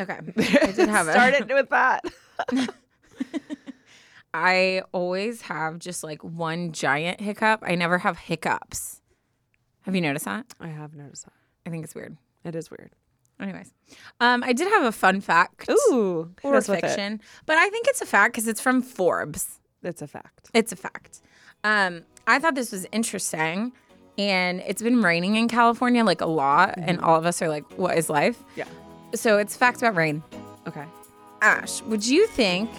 Okay. I did have it. Started with that. I always have just like one giant hiccup. I never have hiccups. Have you noticed that? I have noticed that. I think it's weird. It is weird. Anyways, um, I did have a fun fact Ooh, or us with it. fiction, but I think it's a fact because it's from Forbes. It's a fact. It's a fact. Um, I thought this was interesting, and it's been raining in California like a lot, and all of us are like, "What is life?" Yeah. So it's facts about rain. Okay. Ash, would you think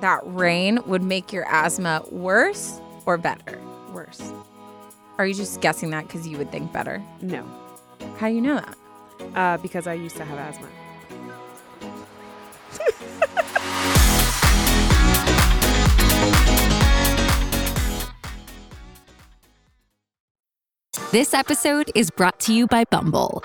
that rain would make your asthma worse or better? Worse. Are you just guessing that because you would think better? No. How do you know that? Uh, because I used to have asthma. This episode is brought to you by Bumble.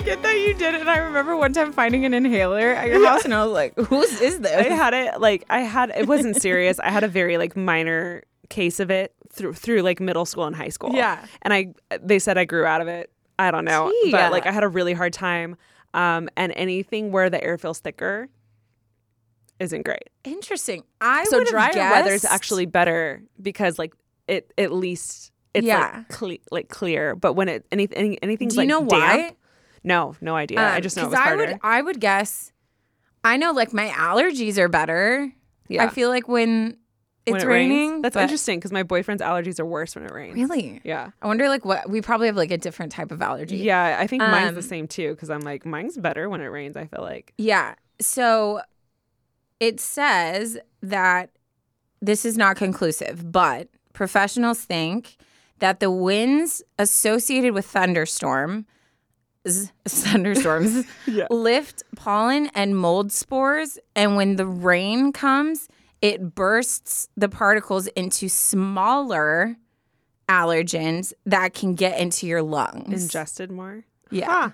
Forget that you did it. And I remember one time finding an inhaler at your house, and I was like, "Whose is this?" I had it like I had it wasn't serious. I had a very like minor case of it through through like middle school and high school. Yeah. And I they said I grew out of it. I don't know. Gee. But like I had a really hard time. Um and anything where the air feels thicker isn't great. Interesting. I so drier weather is actually better because like it at least it's Yeah. like cle- like clear. But when it anything anything's Do you like know damp, why? No, no idea. I Um, just know it was I would I would guess. I know, like my allergies are better. Yeah. I feel like when it's when it raining, rains. That's but- interesting because my boyfriend's allergies are worse when it rains. Really? Yeah. I wonder, like, what we probably have like a different type of allergy. Yeah, I think mine's the Um, same too because I'm like mine's better when it rains. I feel like Yeah. So it says that this is not conclusive, but professionals think that the winds associated with thunderstorm thunderstorms Yeah. lift pollen and mold spores and when the rain comes it bursts the particles into smaller allergens that can get into your lungs ingested more. yeah Huh.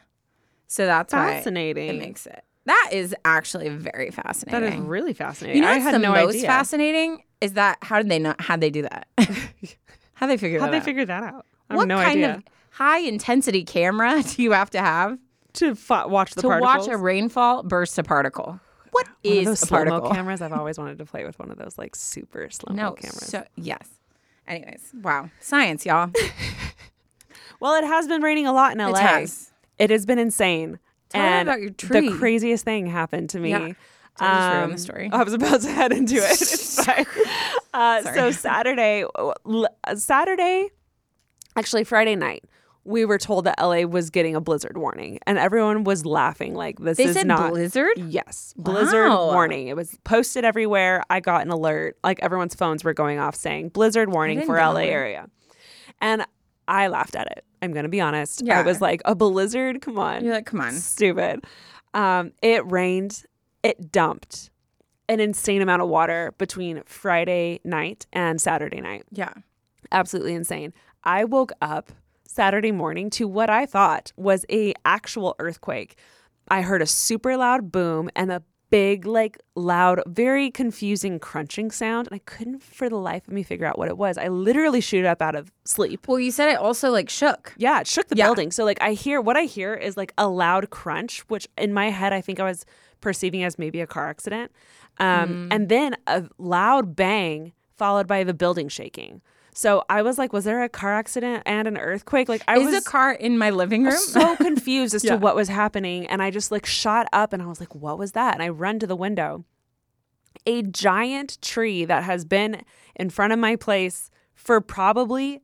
so that's why Fascinating. it makes it. That is actually very fascinating. that is really fascinating. You know I what's had the no most idea. fascinating is that how did they know how they do that? how they figure How'd they out? figure that out? I have what no kind idea. of high intensity camera do you have to have to fa- watch the to particles. watch a rainfall burst a particle? What One of those a particle? cameras. I've always wanted to play with one of those like super slow mo no, cameras. so yes. Anyways, wow, science, y'all. well, it has been raining a lot in LA. It has. It has been insane. Tell me and about your tree. the craziest thing happened to me. Yeah. Just ruin the Um, story? I was about to head into it. It's fine. Uh, so Saturday, l- Saturday, actually Friday night, we were told that LA was getting a blizzard warning, and everyone was laughing like this They is said not blizzard. Yes, blizzard Wow. warning. It was posted everywhere. I got an alert. Like everyone's phones were going off saying blizzard warning for LA area. And I laughed at it. I'm going to be honest. I was like, a blizzard? Come on. You're like, come on. Stupid. Um, it rained. It dumped an insane amount of water between Friday night and Saturday night Yeah. absolutely insane. I woke up Saturday morning to what I thought was a actual earthquake. I heard a super loud boom and a big like loud very confusing crunching sound and I couldn't for the life of me figure out what it was. I literally shoot up out of sleep. Well, you said it also like shook. Yeah, it shook the Yeah. building. So like I hear what I hear is like a loud crunch, which in my head I think I was perceiving as maybe a car accident. Um, Mm. and then a loud bang followed by the building shaking. So I was like, was there a car accident and an earthquake? Like I Is was a car in my living room? so confused as Yeah. to what was happening. And I just like shot up and I was like, what was that? And I run to the window. A giant tree that has been in front of my place for probably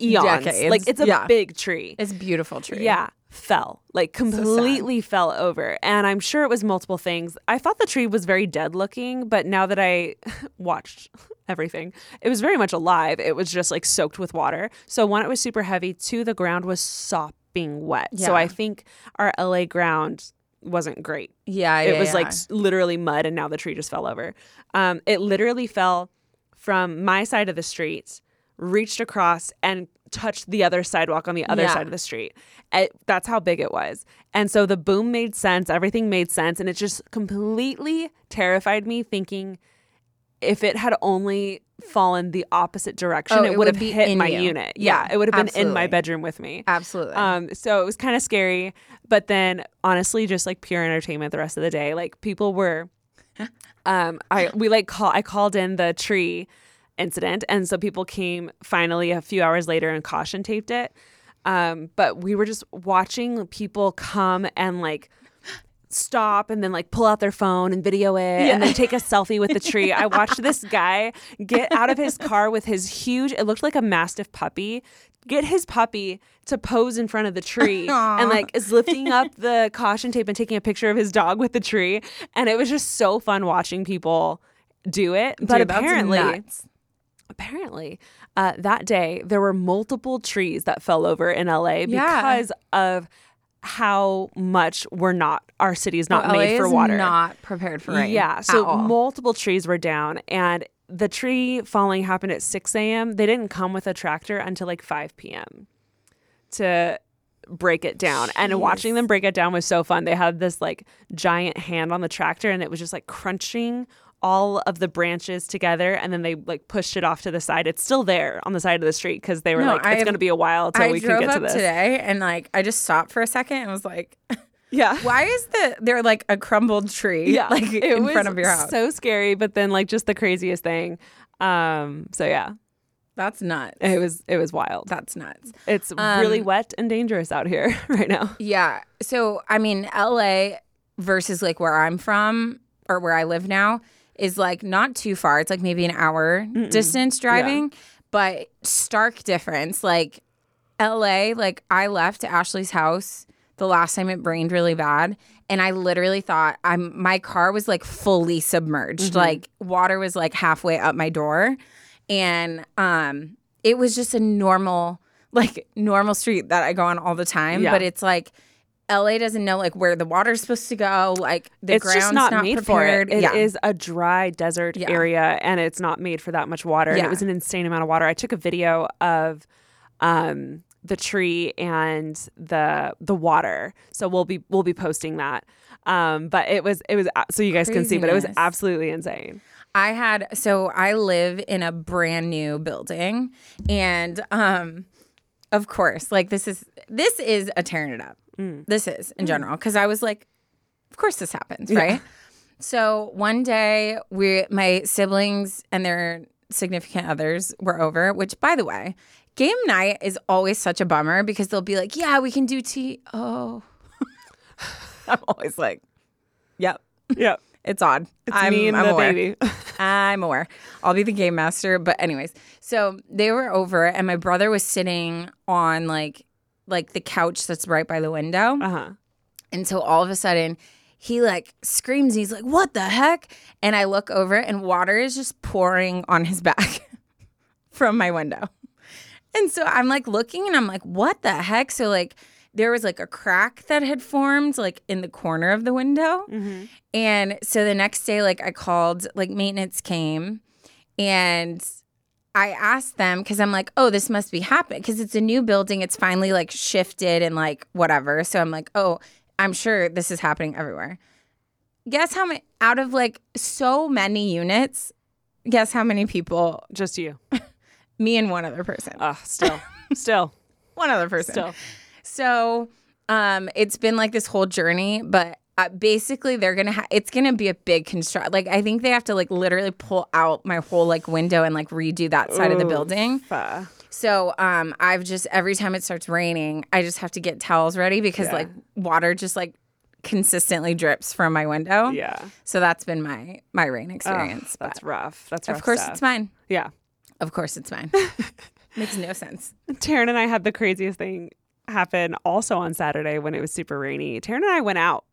eons. Decades. Like it's a Yeah. big tree. It's a beautiful tree. Yeah, fell like completely fell over, and I'm sure it was multiple things. I thought the tree was very dead looking, but now that I watched everything, it was very much alive. It was just like soaked with water. So one, it was super heavy. Two, the ground was sopping wet. So I think our LA ground wasn't great. Yeah, it yeah, was yeah. like literally mud and now the tree just fell over um, it literally fell from my side of the street reached across and touched the other sidewalk on the other Yeah. side of the street It- that's how big it was and so the boom made sense everything made sense and it just completely terrified me thinking if it had only fallen the opposite direction Oh, it, it would have hit my you. unit yeah, Yeah, it would have been in my bedroom with me absolutely. um, so it was kind of scary, but then honestly, just like pure entertainment the rest of the day. Like people were, um, I we like call I called in the tree incident, and so people came finally a few hours later and caution taped it. Um, but we were just watching people come and like stop and then like pull out their phone and video it and then take a selfie with the tree. I watched this guy get out of his car with his huge, it looked like a mastiff puppy, get his puppy to pose in front of the tree and like is lifting up the caution tape and taking a picture of his dog with the tree. And it was just so fun watching people do it. But Dude, apparently. Apparently uh, that day there were multiple trees that fell over in LA Yeah. because of how much we're not our city is not LA made for is water. Not prepared for rain. Yeah, so all. multiple trees were down, and the tree falling happened at 6 a.m. They didn't come with a tractor until like 5 p.m. to break it down. And watching them break it down was so fun. They had this like giant hand on the tractor, and it was just like crunching all of the branches together and then they like pushed it off to the side. It's still there on the side of the street because they were No, like, it's going to be a while till I we can get to this. today and like I just stopped for a second and was like, Yeah. why is the there like a crumbled tree yeah, like in front of your house? So scary, but then like just the craziest thing. Um, so yeah, That's nuts. it was it was wild. That's nuts. It's really Um, wet and dangerous out here right now. Yeah. So I mean, LA versus like where I'm from or where I live now is like not too far. It's like maybe an hour distance driving, but stark difference. Like LA, like I left Ashley's house the last time it rained really bad and I literally thought I'm my car was like fully submerged. Like water was like halfway up my door and um it was just a normal like normal street that I go on all the time, Yeah. but it's like LA doesn't know like where the water's supposed to go. Like the it's ground's just not, made prepared. for it. It is yeah. a dry desert Yeah. area and it's not made for that much water. And it was an insane amount of water. I took a video of um the tree and the the water. So we'll be we'll be posting that. Um but it was it was so you guys can see but it was absolutely insane. I had so I live in a brand new building and um of course like this is this is a tearing it up. Mm. This is in mm. general cuz I was like of course this happens, right? So one day we my siblings and their significant others were over, which by the way, game night is always such a bummer because they'll be like, "Yeah, we can do tea." Oh. I'm always like, "Yep, Yeah. It's odd." It's I'm, me and I'm the aware. baby. I'm aware. I'll be the game master. But anyways, so they were over, and my brother was sitting on like like the couch that's right by the window. uh-huh. And so all of a sudden, he like screams. He's like, "What the heck?" And I look over, and water is just pouring on his back from my window. And so I'm like looking, and I'm like, "What the heck?" So like. There was like a crack that had formed like in the corner of the window. And so the next day, like I called, like maintenance came and I asked them because I'm like, oh, this must be happening because it's a new building. It's finally like shifted and like whatever. So I'm like, oh, I'm sure this is happening everywhere. Guess how many out of like so many units? Guess how many people? Just you. Me and one other person. Uh, still. still. one other person. Still. So um, it's been like this whole journey, but uh, basically they're gonna ha- it's gonna be a big construct. Like I think they have to like literally pull out my whole like window and like redo that side of the building. So um, I've just every time it starts raining, I just have to get towels ready because Yeah. like water just like consistently drips from my window. yeah. So that's been my my rain experience. that's rough. That's rough of course stuff. it's mine. Yeah. Of course it's mine. Makes no sense. Taryn and I had the craziest thing happen also on Saturday when it was super rainy. Taryn and I went out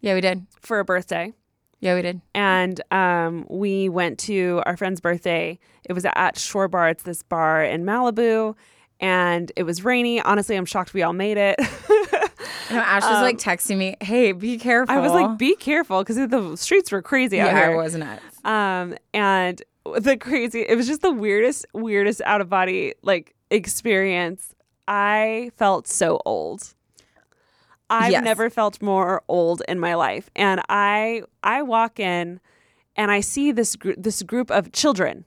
Yeah, we did. for a birthday Yeah, we did. and um, we went to our friend's birthday. It was at Shore Bar. It's this bar in Malibu, and it was rainy. Honestly, I'm shocked we all made it. No, Ash was like texting me, "Hey, be careful." Um, I was like, be careful because the streets were crazy out "Yeah, here. it was nuts." Um, and the crazy, it was just the weirdest, weirdest out of body like experience. I felt so old. I've Yes. never felt more old in my life, and I I walk in, and I see this gr- this group of children,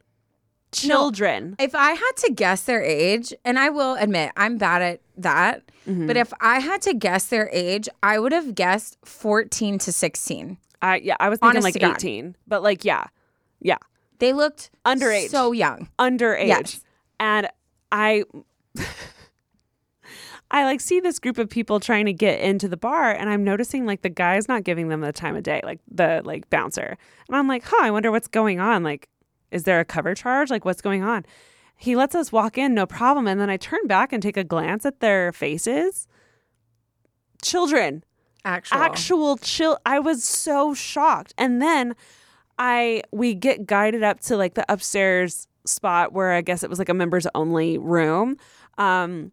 children. If I had to guess their age, and I will admit I'm bad at that, Mm-hmm. but if I had to guess their age, I would have guessed 14 to 16. I yeah, I was thinking Honest like to God. eighteen, but like yeah, yeah, They looked Underage. so young. underage, Yes. and I. I like see this group of people trying to get into the bar and I'm noticing like the guy's not giving them the time of day, like the like bouncer. And I'm like, huh, I wonder what's going on. Like, is there a cover charge? Like, what's going on? He lets us walk in, no problem. And then I turn back and take a glance at their faces. Children, Actual. actual chill. I was so shocked. And then I we get guided up to like the upstairs spot where I guess it was like a members only room. Um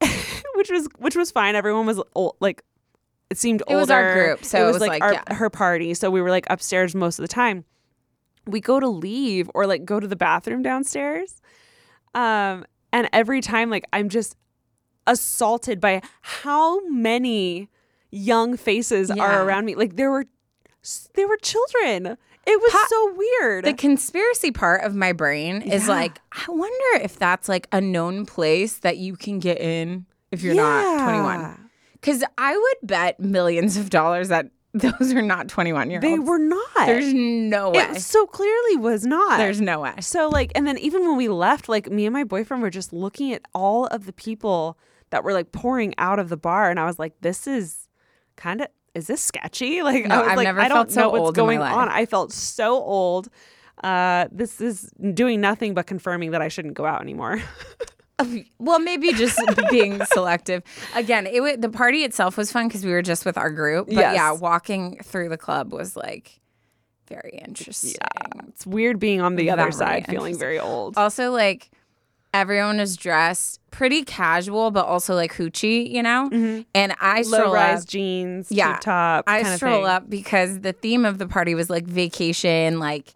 which was which was fine. Everyone was old, like it seemed older. It was our group, so it it was, was like, like, our, yeah. her party. So we were like upstairs most of the time. We go to leave or like go to the bathroom downstairs. Um and every time like I'm just assaulted by how many young faces Yeah. are around me. Like there were there were children. It was so weird. The conspiracy part of my brain is Yeah. like, I wonder if that's like a known place that you can get in if you're not 21. Because I would bet millions of dollars that those are not 21 year olds. They were not. There's no way. it so clearly was not. There's no way. So like and then even when we left, like me and my boyfriend were just looking at all of the people that were like pouring out of the bar and I was like, this is kind of is this sketchy? Like No, I was I've like, I don't so know what's old in my going on. I felt so old. Uh, this is doing nothing but confirming that I shouldn't go out anymore. Well, maybe just being selective. Again, it wa- the party itself was fun because we were just with our group. But Yes. yeah, walking through the club was like very interesting. Yeah. it's weird being on the other side, feeling very old. Also, like everyone was dressed pretty casual, but also like hoochie, you know. Mm-hmm. And I Low stroll rise up. jeans, Yeah, top. I kind of stroll up because the theme of the party was like vacation, like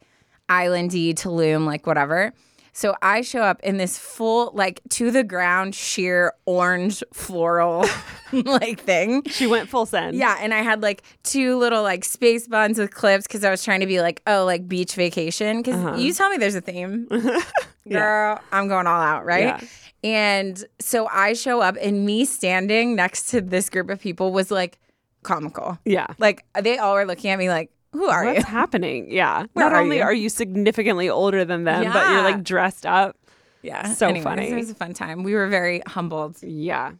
islandy, Tulum, like whatever. So I show up in this full, like to the ground, sheer orange floral like thing. She went full send. Yeah, and I had like two little like space buns with clips because I was trying to be like, oh, like beach vacation. Because Uh-huh. you tell me there's a theme, girl, I'm going all out, right? Yeah. And so I show up, and me standing next to this group of people was like comical. Yeah. Like they all were looking at me like, who are What's you? What's happening? Yeah. Where Not are only you? are you significantly older than them, but you're like dressed up. Yeah, So Anyways, funny. It was a fun time. We were very humbled. Yeah.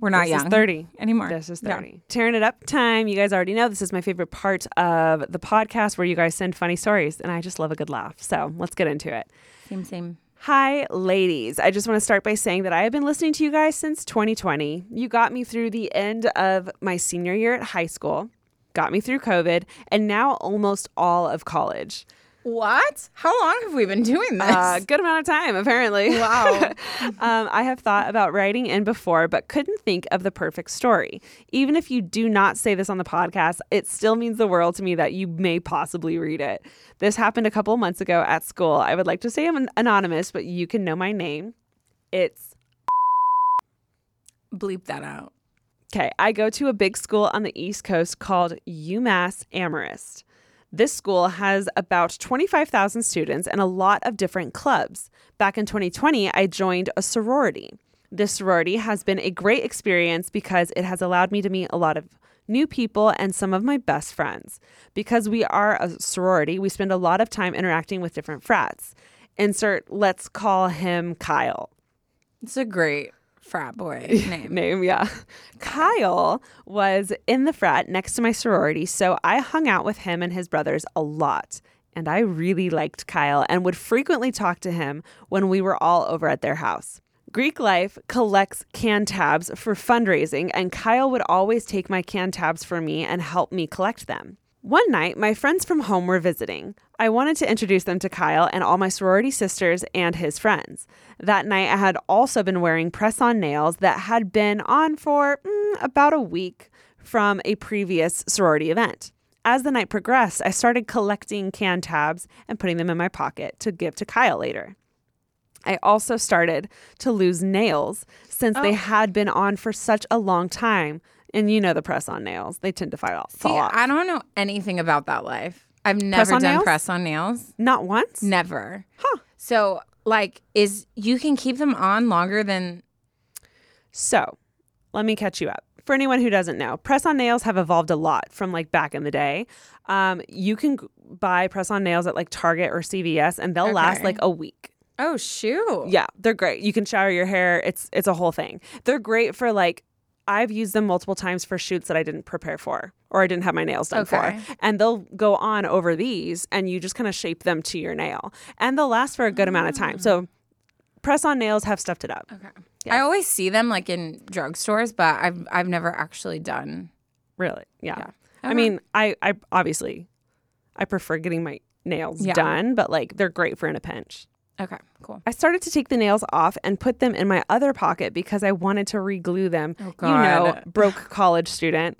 We're not this young is 30 anymore. This is Yeah. 30. Tearing it up time. You guys already know this is my favorite part of the podcast where you guys send funny stories, and I just love a good laugh. So let's get into it. Same, same. Hi, ladies. I just want to start by saying that I have been listening to you guys since 2020. You got me through the end of my senior year at high school, got me through COVID, and now almost all of college. What? How long have we been doing this? A good amount of time, apparently. wow. um, I have thought about writing in before, but couldn't think of the perfect story. Even if you do not say this on the podcast, it still means the world to me that you may possibly read it. This happened a couple of months ago at school. I would like to say I'm an- anonymous, but you can know my name. It's Bleep that out. Okay. I go to a big school on the East Coast called UMass Amherst. This school has about 25,000 students and a lot of different clubs. Back in 2020, I joined a sorority. This sorority has been a great experience because it has allowed me to meet a lot of new people and some of my best friends. Because we are a sorority, we spend a lot of time interacting with different frats. Insert, let's call him Kyle It's a great frat boy name. name, yeah. Kyle was in the frat next to my sorority, so I hung out with him and his brothers a lot. And I really liked Kyle and would frequently talk to him when we were all over at their house. Greek Life collects can tabs for fundraising, and Kyle would always take my can tabs for me and help me collect them. One night, my friends from home were visiting. I wanted to introduce them to Kyle and all my sorority sisters and his friends. That night, I had also been wearing press on nails that had been on for mm, about a week. from a previous sorority event. As the night progressed, I started collecting can tabs and putting them in my pocket to give to Kyle later. I also started to lose nails since they Oh. had been on for such a long time. And you know the press on nails, they tend to fall off. See, Fall off. I don't know anything about that life. I've never on done nails? press on nails. Not once? Never. Huh. So, like, is you can keep them on longer than So, let me catch you up. For anyone who doesn't know, press on nails have evolved a lot from like back in the day. Um, you can g- buy press on nails at like Target or CVS and they'll last Okay. like a week. oh shoot. Yeah, they're great. You can shower your hair. It's it's a whole thing. They're great for like I've used them multiple times for shoots that I didn't prepare for or I didn't have my nails done Okay. for. And they'll go on over these and you just kind of shape them to your nail. And they'll last for a good amount of time. So mm. press on nails have stuffed it up. Okay. I always see them like in drugstores, but I've I've never actually done. Really? Yeah. Yeah. I Okay. mean, I I obviously I prefer getting my nails Yeah. done, but like they're great for in a pinch. Okay, cool. I started to take the nails off and put them in my other pocket because I wanted to reglue them. Oh, You know, God. broke college student.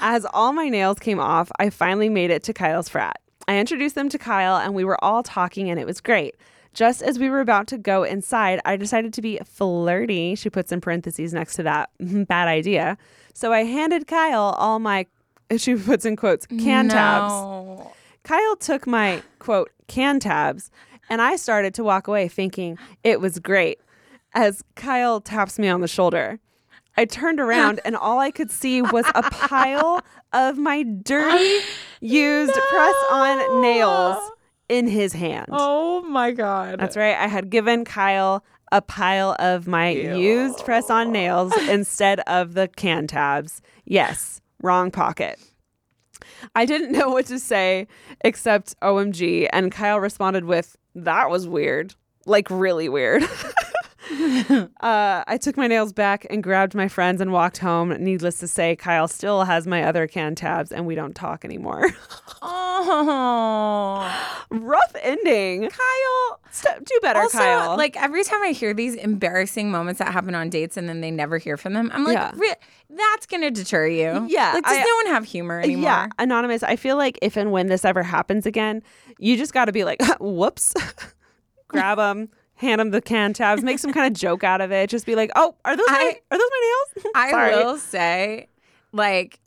As all my nails came off, I finally made it to Kyle's frat. I introduced them to Kyle and we were all talking and it was great. Just as we were about to go inside, I decided to be flirty. She puts in parentheses next to that. Bad idea. So I handed Kyle all my, she puts in quotes, can tabs. Kyle took my quote can tabs and I started to walk away thinking it was great as Kyle taps me on the shoulder. I turned around and all I could see was a pile of my dirty used press on nails in his hand. Oh my god. That's right. I had given Kyle a pile of my used press on nails instead of the can tabs. Yes, wrong pocket. I didn't know what to say except OMG. And Kyle responded with, That was weird. Like, really weird. uh, I took my nails back and grabbed my friends and walked home. Needless to say, Kyle still has my other can tabs and we don't talk anymore. Oh. Rough ending. Kyle, st- do better, Also, Kyle. like every time I hear these embarrassing moments that happen on dates and then they never hear from them, I'm like, Yeah. "Re- that's gonna deter you. Yeah, Like, does I- no one have humor anymore? Yeah, anonymous. I feel like if and when this ever happens again, you just got to be like, whoops, grab them, hand them the can tabs, make some kind of joke out of it. Just be like, oh, are those my are those my nails? I will say, like,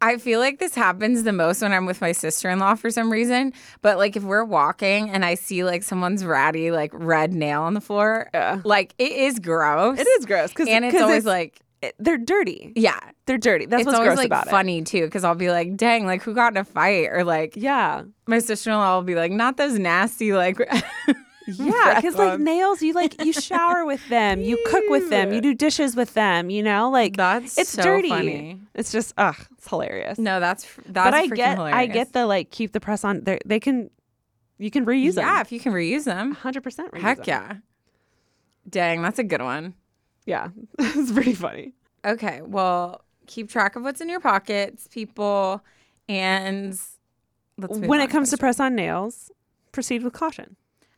I feel like this happens the most when I'm with my sister in law for some reason. But like, if we're walking and I see like someone's ratty, like red nail on the floor, Yeah. like it is gross. It is gross because and it's always like, they're dirty. yeah, They're dirty. That's it's what's always gross like about it. funny too because I'll be like, dang, like who got in a fight? Or like Yeah, my sister in law will be like, not those nasty like. yeah. Because like nails, you like you shower with them, you cook with them, you do dishes with them. You know, like That's it's so dirty. funny. It's just ugh, it's hilarious. No, that's that's. but I freaking get I get the like keep the press on. They they can you can reuse them. Yeah, if you can reuse them, hundred percent. heck yeah. Dang, that's a good one. Yeah, it's pretty funny. Okay, well, keep track of what's in your pockets, people, and let's When it comes to press on nails, proceed with caution.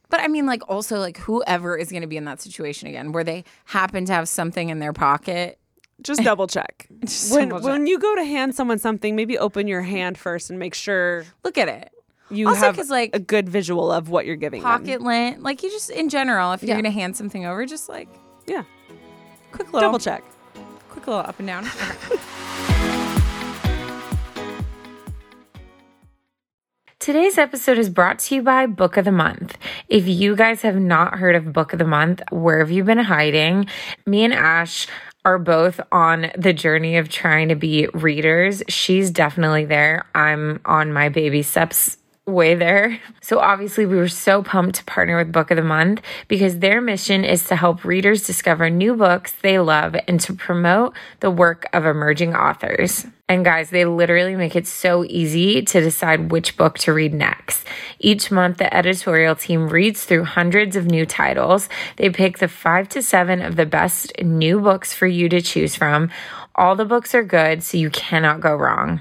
But I mean, like, also, like, whoever is going to be in that situation again, where they happen to have something in their pocket. Just double check. Just when double check. when you go to hand someone something, maybe open your hand first and make sure Look at it. you Also, have like, a good visual of what you're giving them. Pocket lint, like, you just in general, if you're Yeah. going to hand something over, just like Yeah, quick little, double check. quick little up and down. Today's episode is brought to you by Book of the Month. If you guys have not heard of Book of the Month, where have you been hiding? Me and Ash are both on the journey of trying to be readers. She's definitely there. I'm on my baby steps way there. So obviously we were so pumped to partner with Book of the Month because their mission is to help readers discover new books they love and to promote the work of emerging authors. And guys, they literally make it so easy to decide which book to read next. Each month, the editorial team reads through hundreds of new titles. They pick the five to seven of the best new books for you to choose from. All the books are good, so you cannot go wrong.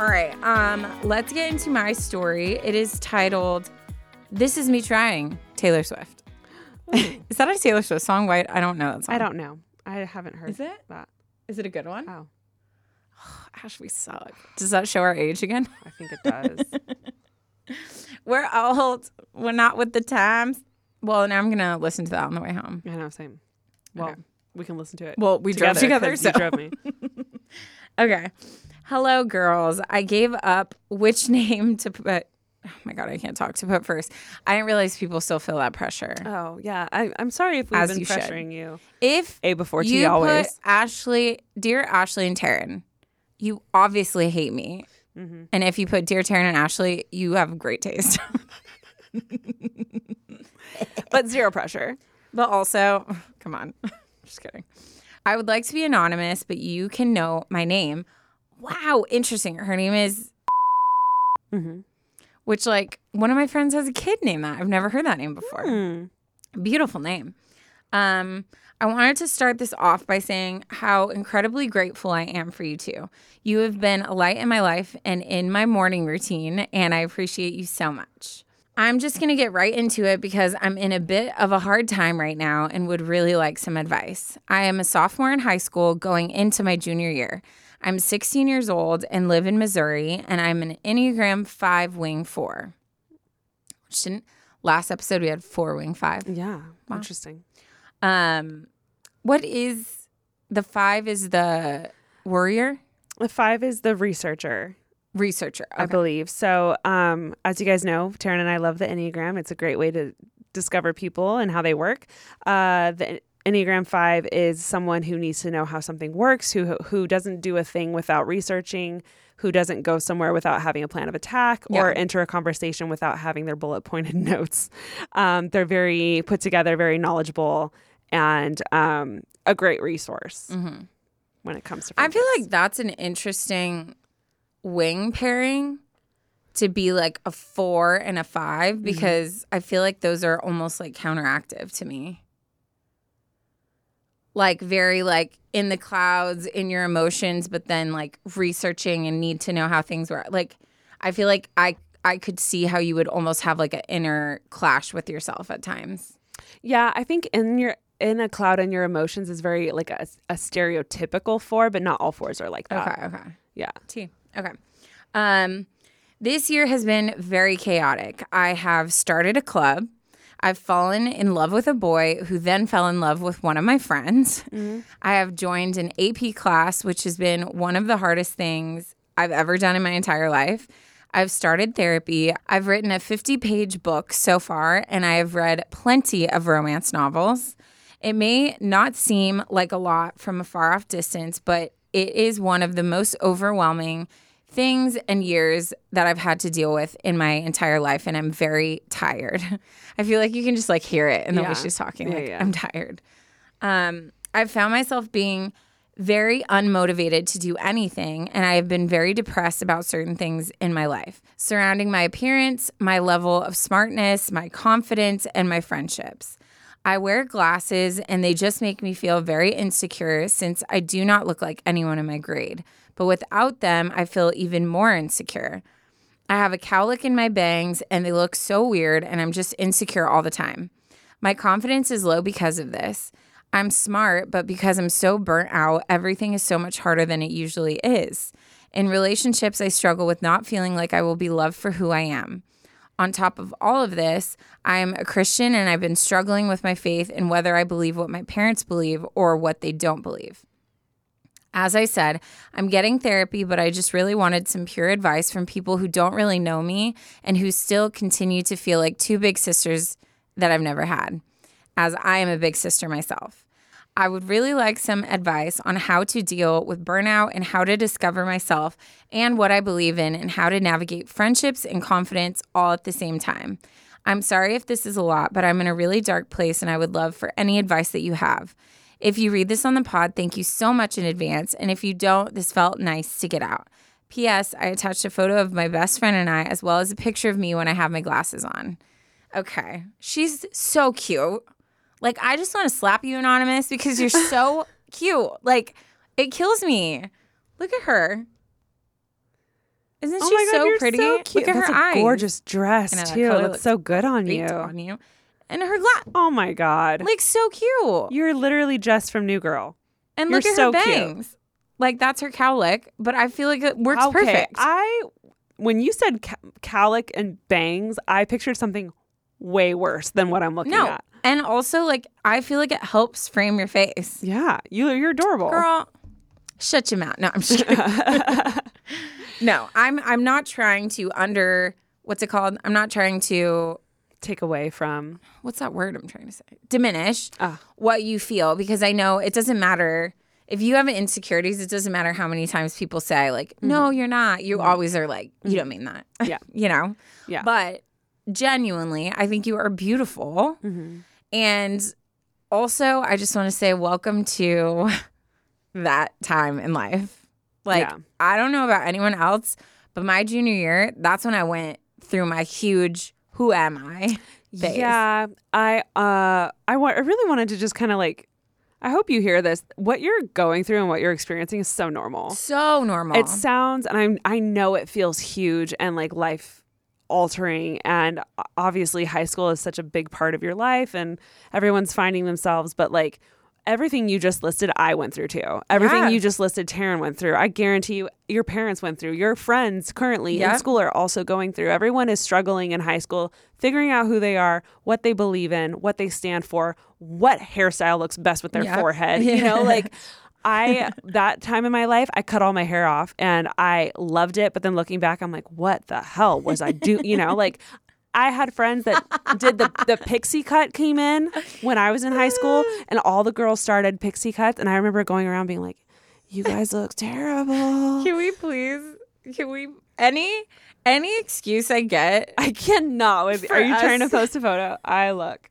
All right. Um, let's get into my story. It is titled This Is Me Trying, Taylor Swift. is that a Taylor Swift song? White? I don't know that song. I don't know. I haven't heard Is it? that. Is it a good one? Oh, Ash, we suck. Does that show our age again? I think it does. We're old. We're not with the times. Well, now I'm gonna listen to that on the way home. I know, same. Well, Okay. we can listen to it. Well, we drove together, 'cause so you drove me. okay. Hello, girls. I gave up which name to put. Oh my god, I can't talk to put first. I didn't realize people still feel that pressure. Oh yeah, I, I'm sorry if we've As been you should. pressuring you. If A before T you always. put Ashley, dear Ashley and Taryn, you obviously hate me. Mm-hmm. And if you put dear Taryn and Ashley, you have great taste. but zero pressure. but also, come on, just kidding. I would like to be anonymous, but you can know my name. Wow, interesting. Her name is, Mm-hmm. which like one of my friends has a kid named that. I've never heard that name before. Hmm. Beautiful name. Um, I wanted to start this off by saying how incredibly grateful I am for you two. You have been a light in my life and in my morning routine, and I appreciate you so much. I'm just going to get right into it because I'm in a bit of a hard time right now and would really like some advice. I am a sophomore in high school going into my junior year. I'm 16 years old and live in Missouri, and I'm an Enneagram 5 wing 4. Which didn't, last episode we had 4 wing 5. Yeah, interesting. Um, what is the five? Is the warrior The five is the researcher, researcher? I believe. So, um, as you guys know, Taryn and I love the Enneagram. It's a great way to discover people and how they work. Uh, the Enneagram Five is someone who needs to know how something works, who who doesn't do a thing without researching, who doesn't go somewhere without having a plan of attack, or enter a conversation without having their bullet pointed notes. Um, they're very put together, very knowledgeable, and um, a great resource when it comes to. Mm-hmm. I feel like that's an interesting wing pairing to be like a four and a 5 Mm-hmm. because I feel like those are almost like counteractive to me. Like very like in the clouds in your emotions, but then like researching and need to know how things work. Like I feel like I I could see how you would almost have like an inner clash with yourself at times. Yeah, I think in your in a cloud in your emotions is very like a, a stereotypical four, but not all fours are like that. Okay, okay. Yeah. T. Okay. Um, this year has been very chaotic. I have started a club. I've fallen in love with a boy who then fell in love with one of my friends. Mm-hmm. I have joined an AP class, which has been one of the hardest things I've ever done in my entire life. I've started therapy. I've written a 50 page book so far, and I have read plenty of romance novels. It may not seem like a lot from a far off distance, but it is one of the most overwhelming things and years that I've had to deal with in my entire life, and I'm very tired. I feel like you can just like hear it in the way she's talking. Yeah, Like, yeah. I'm tired. Um, I've found myself being very unmotivated to do anything, and I have been very depressed about certain things in my life surrounding my appearance, my level of smartness, my confidence, and my friendships. I wear glasses, and they just make me feel very insecure since I do not look like anyone in my grade. But without them, I feel even more insecure. I have a cowlick in my bangs, and they look so weird, and I'm just insecure all the time. My confidence is low because of this. I'm smart, but because I'm so burnt out, everything is so much harder than it usually is. In relationships, I struggle with not feeling like I will be loved for who I am. On top of all of this, I'm a Christian and I've been struggling with my faith and whether I believe what my parents believe or what they don't believe. As I said, I'm getting therapy, but I just really wanted some pure advice from people who don't really know me and who still continue to feel like two big sisters that I've never had, as I am a big sister myself. I would really like some advice on how to deal with burnout and how to discover myself and what I believe in and how to navigate friendships and confidence all at the same time. I'm sorry if this is a lot, but I'm in a really dark place and I would love for any advice that you have. If you read this on the pod, thank you so much in advance. And if you don't, this felt nice to get out. P.S. I attached a photo of my best friend and I, as well as a picture of me when I have my glasses on. Okay. She's so cute. Like, I just want to slap you, Anonymous, because you're so cute. Like, it kills me. Look at her. Isn't Oh she my God, so you're pretty? so cute. Look at That's her a eyes. gorgeous dress know, too. Looks so good on you. on you. And her gla- Oh my god. like so cute. You're literally just from New Girl. And you're look at so her cute. bangs. Like that's her cowlick, but I feel like it works Okay, perfect. I when you said ca- cowlick and bangs, I pictured something way worse than what I'm looking no, at. and also like I feel like it helps frame your face. Yeah, you you're adorable. Girl, shut your mouth. No, I'm just no, I'm I'm not trying to under what's it called? I'm not trying to Take away from what's that word I'm trying to say? Diminish Ah. what you feel because I know it doesn't matter if you have insecurities, it doesn't matter how many times people say like, "No, you're not." You always are like, "You don't mean that." Mm-hmm. Yeah. you know. Yeah. But genuinely, I think you are beautiful. Mm-hmm. And also, I just want to say welcome to that time in life. Like, Yeah. I don't know about anyone else, but my junior year, that's when I went through my huge who am I phase. Yeah, I uh I want I really wanted to just kind of like I hope you hear this. What you're going through and what you're experiencing is so normal. So normal. It sounds and I I know it feels huge and like life altering and obviously high school is such a big part of your life and everyone's finding themselves but like everything you just listed I went through too. Everything Yeah. you just listed Taryn went through. I guarantee you your parents went through. Your friends currently in school are also going through. Everyone is struggling in high school figuring out who they are, what they believe in, what they stand for, what hairstyle looks best with their Yep. forehead. You know, like I that time in my life, I cut all my hair off and I loved it. But then looking back, I'm like, what the hell was I do? You know, like I had friends that did the the pixie cut came in when I was in high school, and all the girls started pixie cuts, and I remember going around being like, "You guys look terrible." Can we please? Can we? Any any excuse I get? I cannot. With, are you trying to post a photo? I look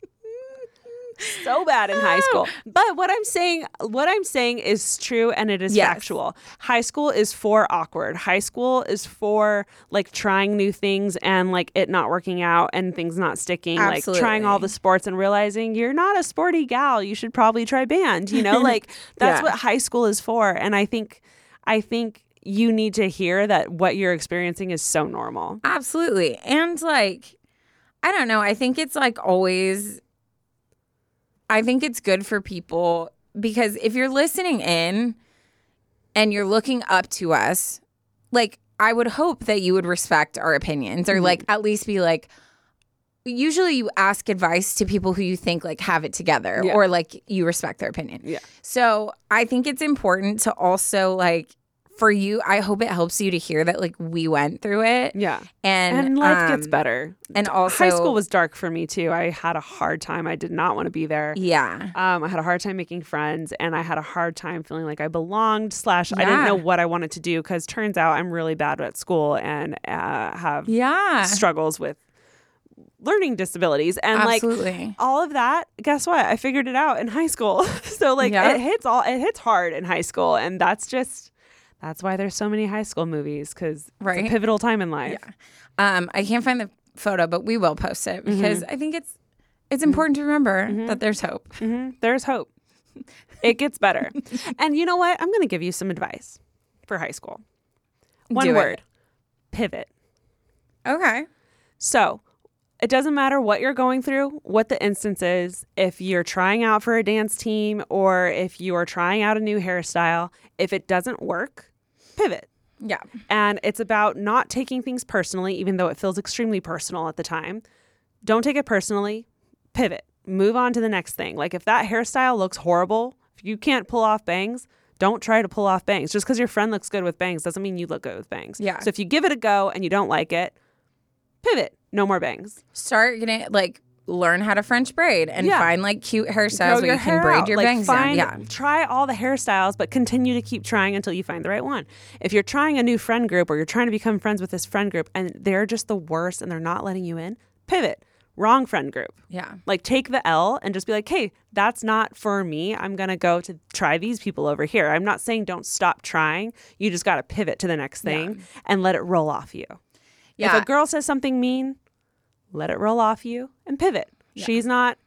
so bad in high school. But what I'm saying, what I'm saying is true and it is Yes. factual. High school is for awkward. High school is for like trying new things and like it not working out and things not sticking. Like trying all the sports and realizing you're not a sporty gal. You should probably try band. You know, like that's Yeah. what high school is for. And I think, I think you need to hear that what you're experiencing is so normal. Absolutely. And like, I don't know. I think it's like always, I think it's good for people because if you're listening in and you're looking up to us, like, I would hope that you would respect our opinions or like mm-hmm. at least be like, usually you ask advice to people who you think like have it together Yeah. or like you respect their opinion. Yeah. So I think it's important to also like, for you, I hope it helps you to hear that like we went through it Yeah. and And, life gets um, better. And also, High school was dark for me too. I had a hard time. I did not want to be there. yeah, Um, I had a hard time making friends, and I had a hard time feeling like I belonged. Slash, I didn't know what I wanted to do because turns out I'm really bad at school and uh, have yeah, struggles with learning disabilities and like all of that. Guess what? I figured it out in high school. so like Yeah. it hits all it hits hard in high school, and that's just that's why there's so many high school movies because it's Right. a pivotal time in life. um, I can't find the photo, but we will post it Mm-hmm. because I think it's it's important to remember that there's hope. hmm There's hope. It gets better. and you know what? I'm going to give you some advice for high school. One Do it. word pivot. Okay. So, it doesn't matter what you're going through, what the instance is, if you're trying out for a dance team or if you are trying out a new hairstyle, if it doesn't work, pivot. Yeah. And it's about not taking things personally, even though it feels extremely personal at the time. Don't take it personally, pivot, move on to the next thing. Like if that hairstyle looks horrible, if you can't pull off bangs, don't try to pull off bangs. Just because your friend looks good with bangs doesn't mean you look good with bangs. Yeah. So if you give it a go and you don't like it, pivot. No more bangs. Start getting like learn how to French braid and Yeah. find like cute hairstyles Grow where you can braid out. your Like, bangs find, down. Yeah. Try all the hairstyles, but continue to keep trying until you find the right one. If you're trying a new friend group or you're trying to become friends with this friend group and they're just the worst and they're not letting you in, pivot. Wrong friend group. Yeah. Like take the L and just be like, hey, that's not for me. I'm gonna go to try these people over here. I'm not saying don't stop trying. You just gotta pivot to the next thing and let it roll off you. Yeah. If a girl says something mean, let it roll off you and pivot. She's not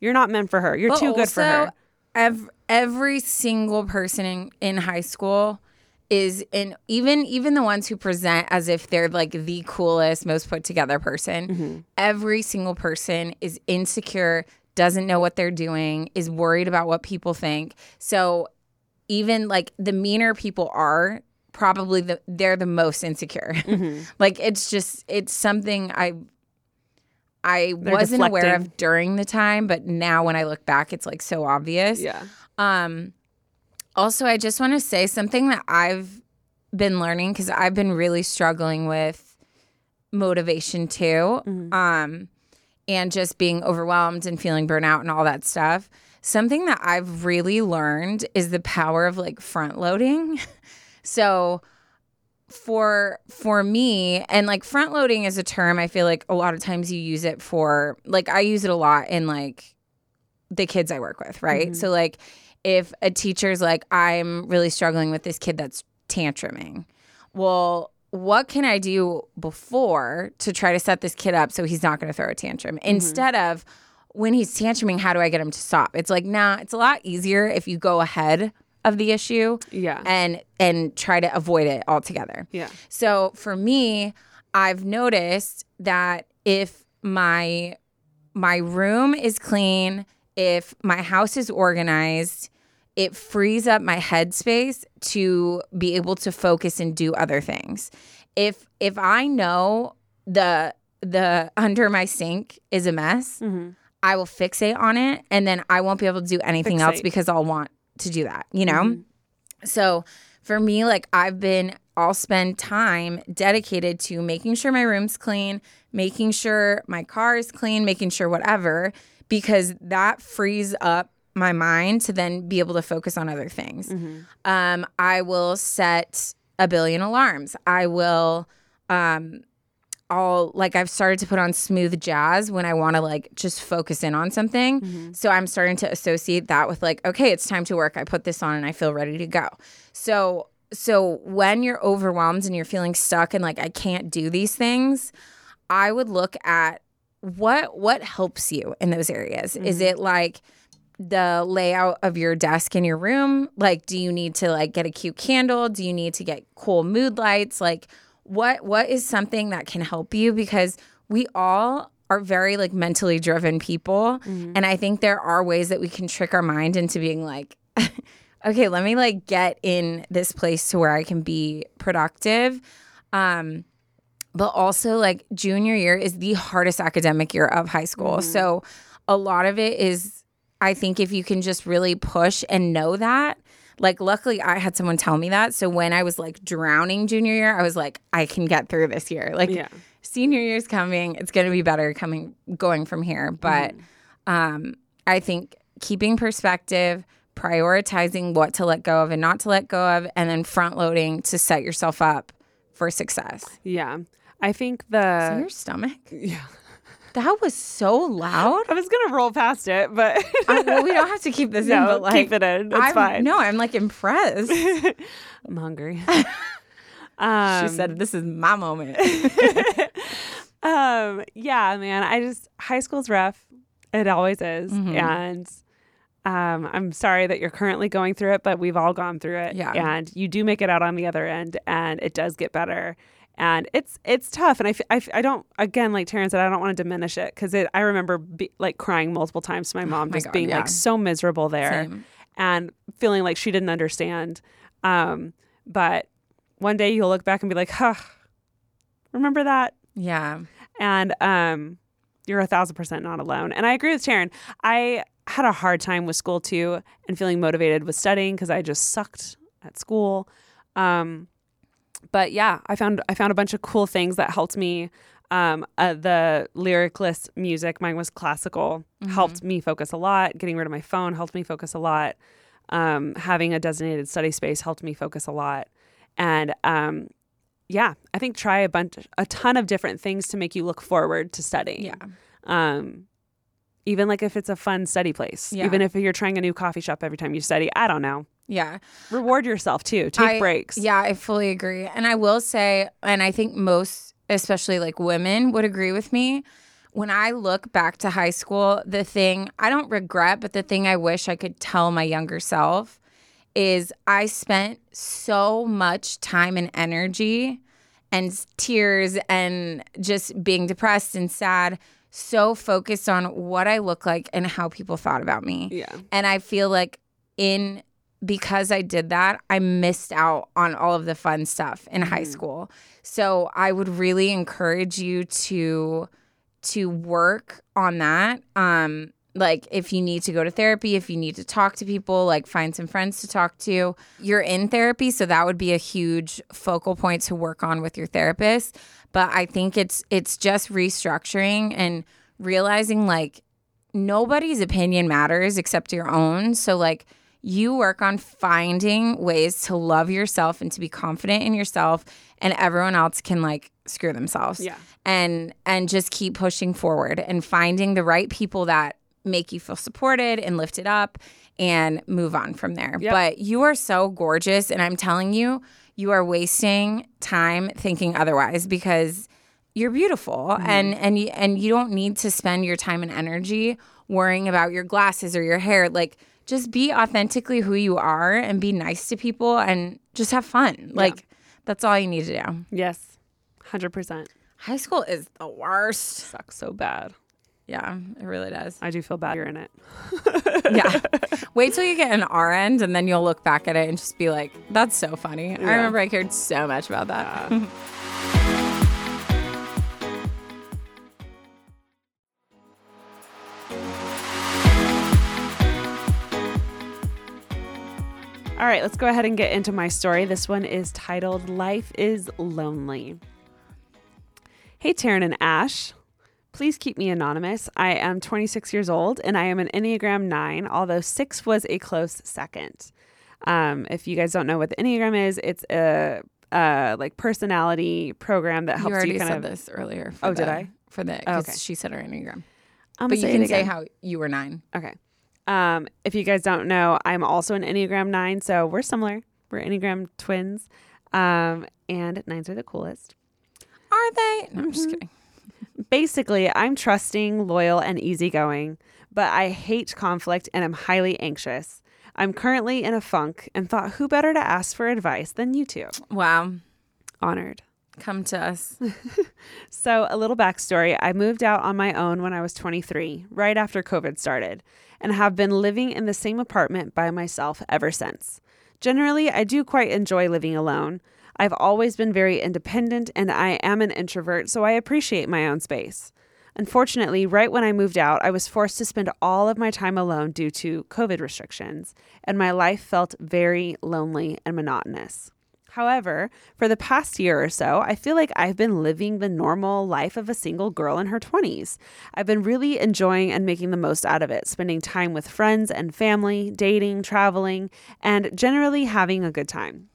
you're not meant for her. You're But too good for her. Every, every single person in, in high school is in even even the ones who present as if they're like the coolest, most put together person. Mm-hmm. Every single person is insecure, doesn't know what they're doing, is worried about what people think. So even like the meaner people are probably the they're the most insecure. Mm-hmm. like it's just it's something I I They're wasn't aware of during the time, but now when I look back, it's like so obvious. Yeah. Um, also, I just want to say something that I've been learning because I've been really struggling with motivation too, um, and just being overwhelmed and feeling burnout and all that stuff. Something that I've really learned is the power of like front loading. so for for me and like front loading is a term i feel like a lot of times you use it for like i use it a lot in like the kids i work with right? Mm-hmm. So like if a teacher's like i'm really struggling with this kid that's tantruming well what can i do before to try to set this kid up so he's not going to throw a tantrum? Mm-hmm. Instead of when he's tantruming how do i get him to stop? It's like nah it's a lot easier if you go ahead of the issue Yeah. and and try to avoid it altogether. Yeah. So for me, I've noticed that if my my room is clean, if my house is organized, it frees up my headspace to be able to focus and do other things. If if I know the the under my sink is a mess, mm-hmm. I will fixate on it and then I won't be able to do anything else because I'll want to do that, you know? So for me, like I've been, I'll spend time dedicated to making sure my room's clean, making sure my car is clean, making sure whatever, because that frees up my mind to then be able to focus on other things. Um, I will set a billion alarms. I will, um, I'll like I've started to put on smooth jazz when I want to like just focus in on something. Mm-hmm. So I'm starting to associate that with like okay, it's time to work. I put this on and I feel ready to go. So so when you're overwhelmed and you're feeling stuck and like I can't do these things, I would look at what what helps you in those areas. Is mm-hmm. it like the layout of your desk in your room? Like do you need to like get a cute candle? Do you need to get cool mood lights? Like what what is something that can help you because we all are very like mentally driven people and I think there are ways that we can trick our mind into being like okay, let me like get in this place to where I can be productive. Um but also like junior year is the hardest academic year of high school. So a lot of it is I think if you can just really push and know that like luckily I had someone tell me that. So when I was like drowning junior year, I was like I can get through this year. Like Yeah. senior year's coming. It's going to be better coming going from here, but um I think keeping perspective, prioritizing what to let go of and not to let go of and then front loading to set yourself up for success. Yeah. I think So the your stomach? yeah. That was so loud. I was gonna roll past it, but I, well, we don't have to keep this in, no, but like keep it in. It's I'm, fine. No, I'm like impressed. I'm hungry. um, she said, "This is my moment." um, yeah, man. I just high school's rough. It always is, Mhm. and um, I'm sorry that you're currently going through it, but we've all gone through it. Yeah. and you do make it out on the other end, and it does get better. And it's it's tough and I, I, I don't again like Taryn said I don't want to diminish it because I remember be, like crying multiple times to my mom Oh my just God, being yeah. like so miserable there Same. and feeling like she didn't understand um but one day you'll look back and be like huh remember that Yeah. and um you're a thousand percent not alone and i agree with Taryn. i had a hard time with school too and feeling motivated with studying because i just sucked at school um but yeah i found i found a bunch of cool things that helped me um uh, the lyricless music mine was classical helped me focus a lot getting rid of my phone helped me focus a lot um having a designated study space helped me focus a lot and um yeah, I think try a bunch, a ton of different things to make you look forward to studying. Yeah. Um, even like if it's a fun study place, Yeah. even if you're trying a new coffee shop every time you study, I don't know. Yeah. Reward yourself too. Take I- breaks. Yeah, I fully agree. And I will say, and I think most, especially like women, would agree with me. When I look back to high school, the thing I don't regret, but the thing I wish I could tell my younger self is I spent so much time and energy and tears and just being depressed and sad, so focused on what I look like and how people thought about me. Yeah. And I feel like in because I did that, I missed out on all of the fun stuff in high school. So I would really encourage you to to work on that. Um like if you need to go to therapy, if you need to talk to people, like find some friends to talk to. You're in therapy, so that would be a huge focal point to work on with your therapist. But I think it's it's just restructuring and realizing like nobody's opinion matters except your own. So like you work on finding ways to love yourself and to be confident in yourself and everyone else can like screw themselves. Yeah. And and just keep pushing forward and finding the right people that make you feel supported and lifted up and move on from there. Yep. But you are so gorgeous and I'm telling you you are wasting time thinking otherwise because you're beautiful mm-hmm. and and you, and you don't need to spend your time and energy worrying about your glasses or your hair like just be authentically who you are and be nice to people and just have fun like that's all you need to do Yes. 100%. high school is the worst Sucks so bad. Yeah it really does I do feel bad you're in it. yeah wait till you get an r end and then you'll look back at it and just be like that's so funny i remember i cared so much about that All right, let's go ahead and get into my story. This one is titled Life is Lonely. Hey, Taryn and Ash. Please keep me anonymous. I am 26 years old and I am an Enneagram 9, although 6 was a close second. Um, if you guys don't know what the Enneagram is, it's a, uh like personality program that you helps you, already kind said of. this earlier for Oh, the, did I? for the Oh, because okay. she said her enneagram I'm but you can say how you were nine Okay. Um, if you guys don't know, I'm also an Enneagram 9, so we're similar. We're Enneagram twins. Um, and nines are the coolest. are they no i'm just kidding Basically, I'm trusting, loyal, and easygoing, but I hate conflict and am highly anxious. I'm currently in a funk and thought, who better to ask for advice than you two? wow Honored. come to us So, a little backstory I moved out on my own when I was 23, right after COVID started, and have been living in the same apartment by myself ever since. Generally, I do quite enjoy living alone. I've always been very independent and I am an introvert, so I appreciate my own space. Unfortunately, right when I moved out, I was forced to spend all of my time alone due to COVID restrictions, and my life felt very lonely and monotonous. However, for the past year or so, I feel like I've been living the normal life of a single girl in her 20s. I've been really enjoying and making the most out of it, spending time with friends and family, dating, traveling, and generally having a good time.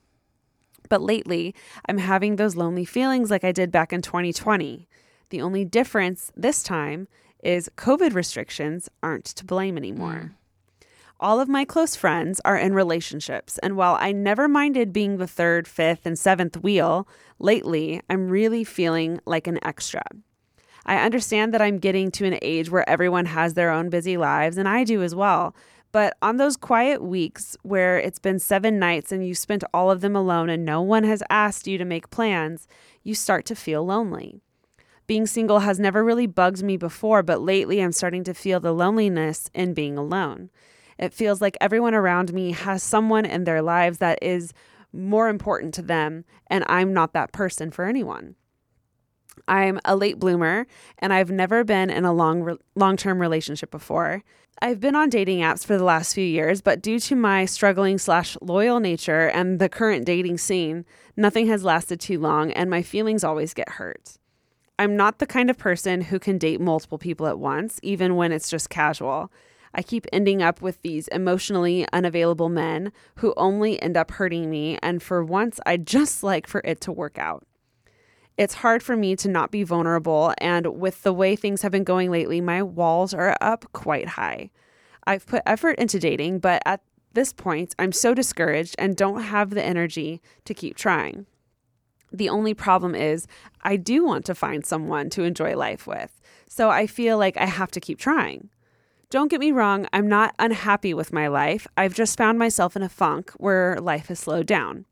But lately, I'm having those lonely feelings like I did back in 2020. The only difference this time is COVID restrictions aren't to blame anymore. Mm. All of my close friends are in relationships, and while I never minded being the third, fifth, and seventh wheel, lately I'm really feeling like an extra. I understand that I'm getting to an age where everyone has their own busy lives, and I do as well. But on those quiet weeks where it's been seven nights and you spent all of them alone and no one has asked you to make plans, you start to feel lonely. Being single has never really bugged me before, but lately I'm starting to feel the loneliness in being alone. It feels like everyone around me has someone in their lives that is more important to them, and I'm not that person for anyone. I'm a late bloomer and I've never been in a long re- long-term relationship before. I've been on dating apps for the last few years, but due to my struggling slash loyal nature and the current dating scene, nothing has lasted too long and my feelings always get hurt. I'm not the kind of person who can date multiple people at once, even when it's just casual. I keep ending up with these emotionally unavailable men who only end up hurting me, and for once, I'd just like for it to work out. It's hard for me to not be vulnerable, and with the way things have been going lately, my walls are up quite high. I've put effort into dating, but at this point, I'm so discouraged and don't have the energy to keep trying. The only problem is, I do want to find someone to enjoy life with, so I feel like I have to keep trying. Don't get me wrong, I'm not unhappy with my life. I've just found myself in a funk where life has slowed down.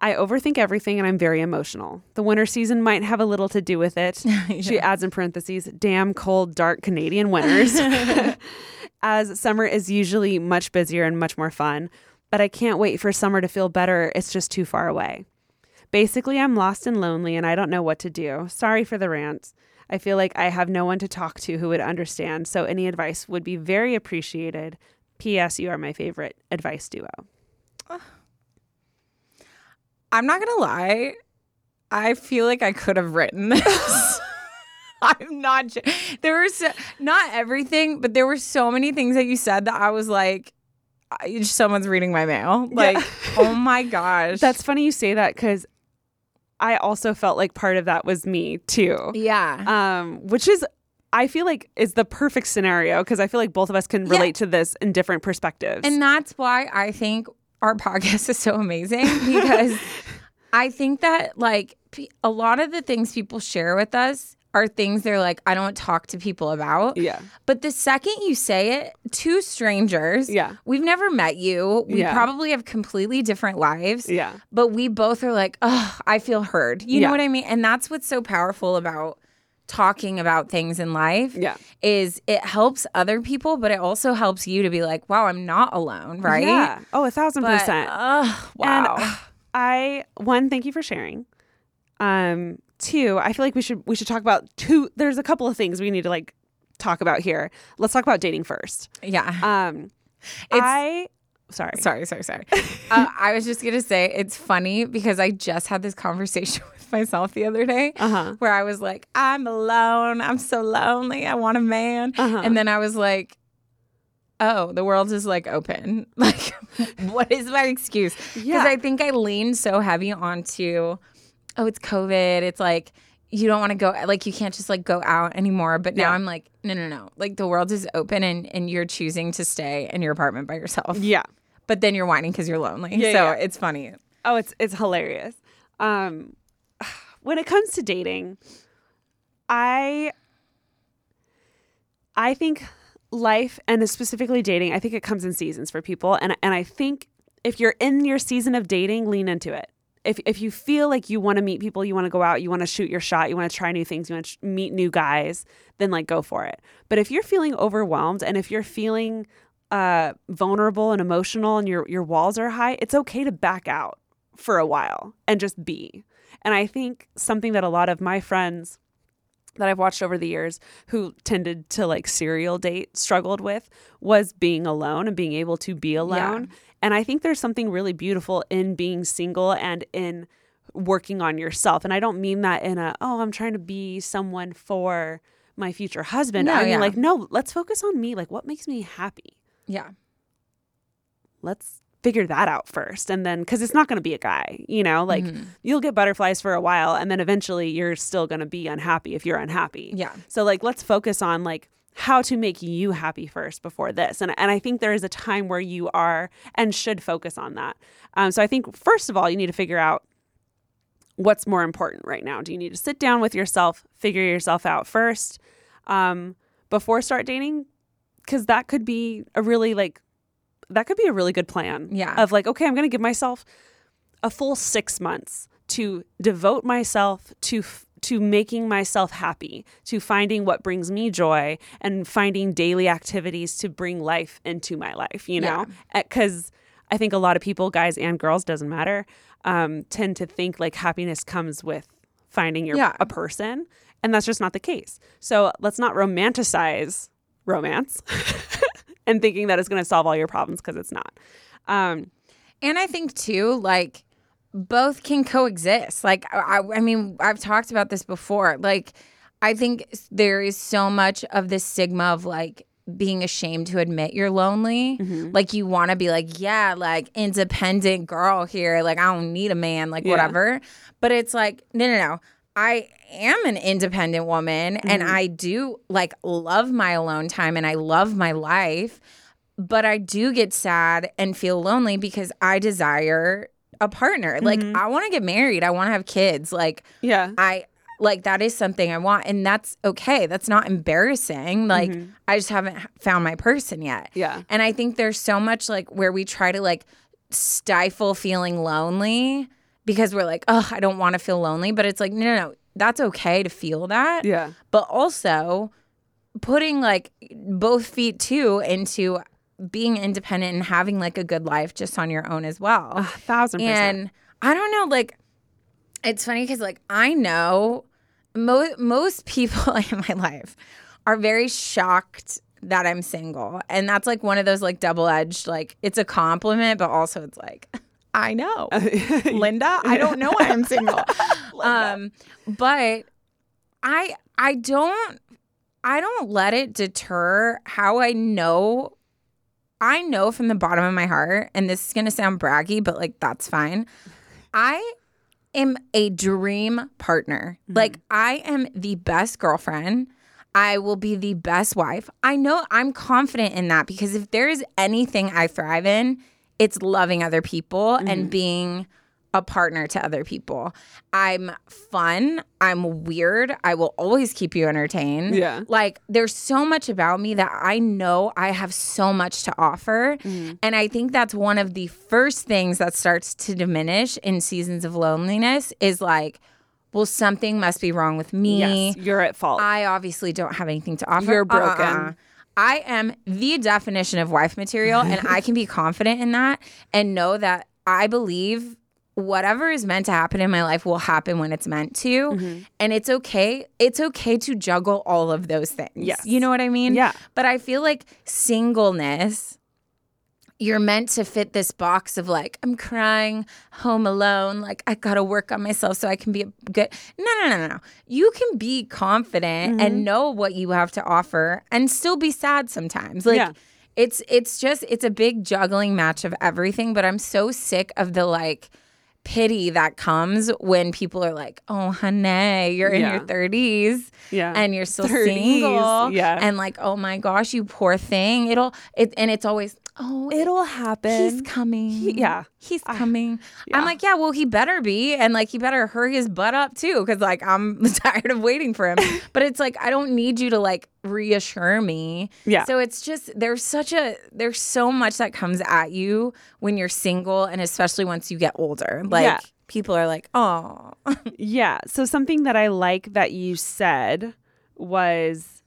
I overthink everything and I'm very emotional. The winter season might have a little to do with it. yeah. She adds in parentheses, damn cold, dark Canadian winters. As summer is usually much busier and much more fun, but I can't wait for summer to feel better. It's just too far away. Basically, I'm lost and lonely and I don't know what to do. Sorry for the rant. I feel like I have no one to talk to who would understand, so any advice would be very appreciated. P.S. You are my favorite advice duo. I'm not gonna lie. I feel like I could have written this. I'm not. There was not everything, but there were so many things that you said that I was like, someone's reading my mail. Like, yeah. oh my gosh. That's funny you say that because I also felt like part of that was me too. Yeah. Um, which is I feel like is the perfect scenario because I feel like both of us can relate yeah. to this in different perspectives. And that's why I think our podcast is so amazing because I think that like a lot of the things people share with us are things they're like, I don't talk to people about. Yeah. But the second you say it to strangers, yeah. we've never met you. We yeah. probably have completely different lives. Yeah. But we both are like, oh, I feel heard. You yeah. know what I mean? And that's what's so powerful about talking about things in life yeah. is it helps other people, but it also helps you to be like, wow, I'm not alone, right? Yeah. Oh, a thousand But, percent. uh, wow. And I one, thank you for sharing. Um, two, I feel like we should we should talk about two. There's a couple of things we need to like talk about here. Let's talk about dating first. yeah. Um, It's- I sorry. Sorry, sorry, sorry. uh, I was just gonna say it's funny because I just had this conversation with myself the other day Uh-huh. where I was like, "I'm alone. I'm so lonely. I want a man," Uh-huh. and then I was like, "Oh, the world is like open. Like, what is my excuse?" Because Yeah. I think I leaned so heavy onto, "Oh, it's COVID. It's like." You don't want to go like you can't just like go out anymore. But now Yeah. I'm like, no, no, no. Like the world is open and and you're choosing to stay in your apartment by yourself Yeah. but then you're whining because you're lonely. Yeah, so yeah. it's funny. Oh, it's it's hilarious. Um, when it comes to dating, I I think life and specifically dating, I think it comes in seasons for people, and and I think if you're in your season of dating, lean into it. If if you feel like you want to meet people, you want to go out, you want to shoot your shot, you want to try new things, you want to meet new guys, then like go for it. But if you're feeling overwhelmed and if you're feeling uh, vulnerable and emotional and your your walls are high, it's okay to back out for a while and just be. And I think something that a lot of my friends that I've watched over the years who tended to like serial date struggled with was being alone and being able to be alone. And I think there's something really beautiful in being single and in working on yourself. And I don't mean that in a, oh, I'm trying to be someone for my future husband. No, I mean, yeah. like, no, let's focus on me. Like, what makes me happy? Yeah. let's figure that out first and then because it's not going to be a guy you know like Mm-hmm. you'll get butterflies for a while and then eventually you're still going to be unhappy if you're unhappy. Yeah. so like let's focus on like how to make you happy first before this. And, and i think there is a time where you are and should focus on that. Um, so i think first of all you need to figure out what's more important right now. Do you need to sit down with yourself figure yourself out first um, before start dating? Because that could be a really like that could be a really good plan Yeah. of like okay i'm going to give myself a full six months to devote myself to f- to making myself happy, to finding what brings me joy and finding daily activities to bring life into my life, you know? Cuz I think a lot of people, guys and girls, doesn't matter, um, tend to think like happiness comes with finding your Yeah. a person, and that's just not the case. So let's not romanticize romance and thinking that it's going to solve all your problems because it's not. Um, And I think too, like both can coexist. Like I, I mean, I've talked about this before. Like I think there is so much of this stigma of like being ashamed to admit you're lonely. Like you want to be like, yeah, like independent girl here. Like I don't need a man. Like Yeah. whatever. But it's like no, no, no. I am an independent woman and mm-hmm. I do like love my alone time and I love my life but I do get sad and feel lonely because I desire a partner. Like mm-hmm. I want to get married. I want to have kids. Like yeah. I like that is something I want and that's okay. That's not embarrassing. Like mm-hmm. I just haven't found my person yet. Yeah. And I think there's so much like where we try to like stifle feeling lonely because we're like, "Oh, I don't want to feel lonely." But it's like, "No, no, no. That's okay to feel that." Yeah. but also putting like both feet too into being independent and having like a good life just on your own as well. A thousand percent. and I don't know, like it's funny because like I know most most people in my life are very shocked that I'm single, and that's like one of those like double edged like it's a compliment, but also it's like I know. Linda, I don't know why I'm single. um, but I I don't I don't let it deter how I know I know from the bottom of my heart, and this is gonna sound braggy, but like that's fine. I am a dream partner. Like I am the best girlfriend. I will be the best wife. I know I'm confident in that because if there is anything I thrive in, it's loving other people and mm-hmm. being a partner to other people. I'm fun. I'm weird. I will always keep you entertained. Yeah. Like there's so much about me that I know I have so much to offer. Mm-hmm. And I think that's one of the first things that starts to diminish in seasons of loneliness is like, well, something must be wrong with me. yes, you're at fault. I obviously don't have anything to offer. You're broken. Uh-uh. I am the definition of wife material, and I can be confident in that and know that I believe whatever is meant to happen in my life will happen when it's meant to. Mm-hmm. And it's okay. It's okay to juggle all of those things. Yes. You know what I mean? Yeah. But I feel like singleness you're meant to fit this box of like I'm crying home alone like I got to work on myself so I can be a good No no no no no. You can be confident Mm-hmm. and know what you have to offer and still be sad sometimes. Like Yeah. it's it's just it's a big juggling match of everything but I'm so sick of the like pity that comes when people are like, "Oh, honey, you're in your 30s Yeah. and you're still 30s, single." yeah. And like, "Oh my gosh, you poor thing." It'll it and it's always, "Oh, It'll happen. he's coming. yeah. He's ah, coming. yeah. I'm like, yeah, well, he better be. And like, he better hurry his butt up too. Cause like, I'm tired of waiting for him. but it's like, I don't need you to like reassure me. Yeah. So it's just, there's such a, there's so much that comes at you when you're single. And especially once you get older. Like, Yeah. people are like, oh, Yeah. So something that I like that you said was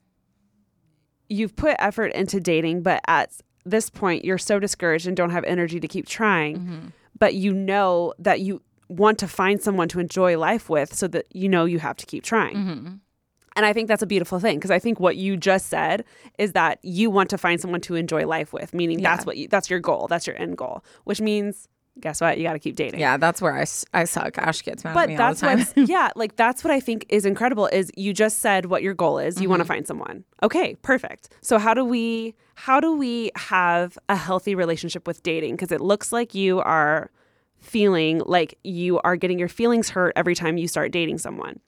you've put effort into dating, but at this point you're so discouraged and don't have energy to keep trying. Mm-hmm. But you know that you want to find someone to enjoy life with so that you know you have to keep trying. Mm-hmm. And I think that's a beautiful thing because I think what you just said is that you want to find someone to enjoy life with, meaning that's what you that's your goal, that's your end goal, which means guess what? You got to keep dating. yeah, that's where I, I suck. Ash gets mad at But me that's all the time. what, yeah, like that's what I think is incredible. Is you just said what your goal is. You Mm-hmm. want to find someone. Okay, perfect. So how do we how do we have a healthy relationship with dating? Because it looks like you are feeling like you are getting your feelings hurt every time you start dating someone.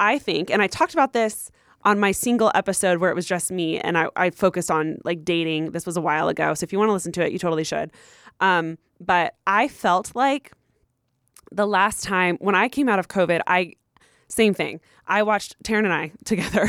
I think, and I talked about this on my single episode where it was just me and I, I focused on like dating. This was a while ago. So if you want to listen to it, you totally should. Um, but I felt like the last time when I came out of COVID, I same thing. I watched Taryn and I together.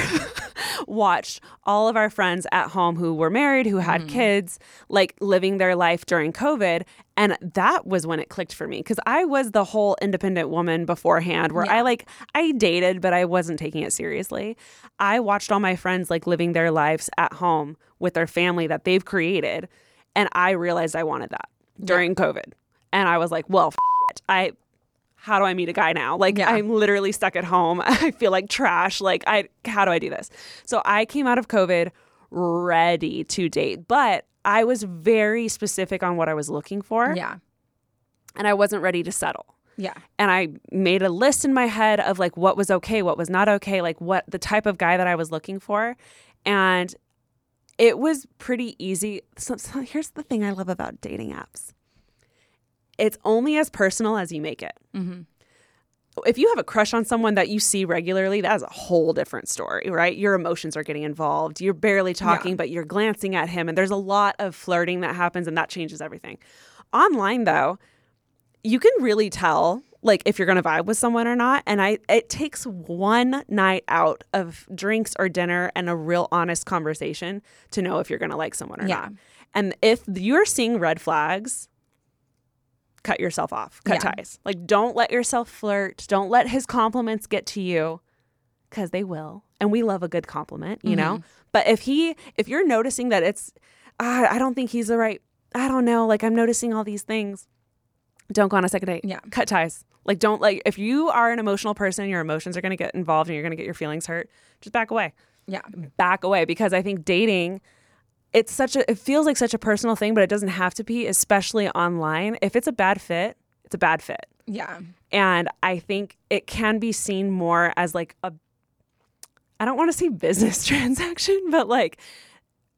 watched all of our friends at home who were married, who had kids, like living their life during COVID. And that was when it clicked for me because I was the whole independent woman beforehand where I like, I dated, but I wasn't taking it seriously. I watched all my friends like living their lives at home with their family that they've created. And I realized I wanted that during COVID. And I was like, well, f- it. I how do I meet a guy now? Like Yeah. I'm literally stuck at home. I feel like trash. Like I how do I do this? So I came out of COVID ready to date, but I was very specific on what I was looking for Yeah. and I wasn't ready to settle. Yeah. And I made a list in my head of like what was okay, what was not okay, like what the type of guy that I was looking for. And it was pretty easy. So, so here's the thing I love about dating apps it's only as personal as you make it. Mm-hmm. If you have a crush on someone that you see regularly, that's a whole different story, right? Your emotions are getting involved. You're barely talking, but you're glancing at him, and there's a lot of flirting that happens, and that changes everything. Online, though, you can really tell like if you're going to vibe with someone or not and i it takes one night out of drinks or dinner and a real honest conversation to know if you're going to like someone or Yeah. not and if you're seeing red flags cut yourself off cut Yeah. ties like don't let yourself flirt don't let his compliments get to you because they will and we love a good compliment you know Mm-hmm. but if he if you're noticing that it's "Ah, i don't think he's the right i don't know like i'm noticing all these things don't go on a second date. Yeah. Cut ties. Like don't like if you are an emotional person, your emotions are going to get involved and you're going to get your feelings hurt, just back away. Yeah. Back away because I think dating it's such a it feels like such a personal thing, but it doesn't have to be, especially online. If it's a bad fit, it's a bad fit. Yeah. And I think it can be seen more as like a I don't want to say business transaction, but like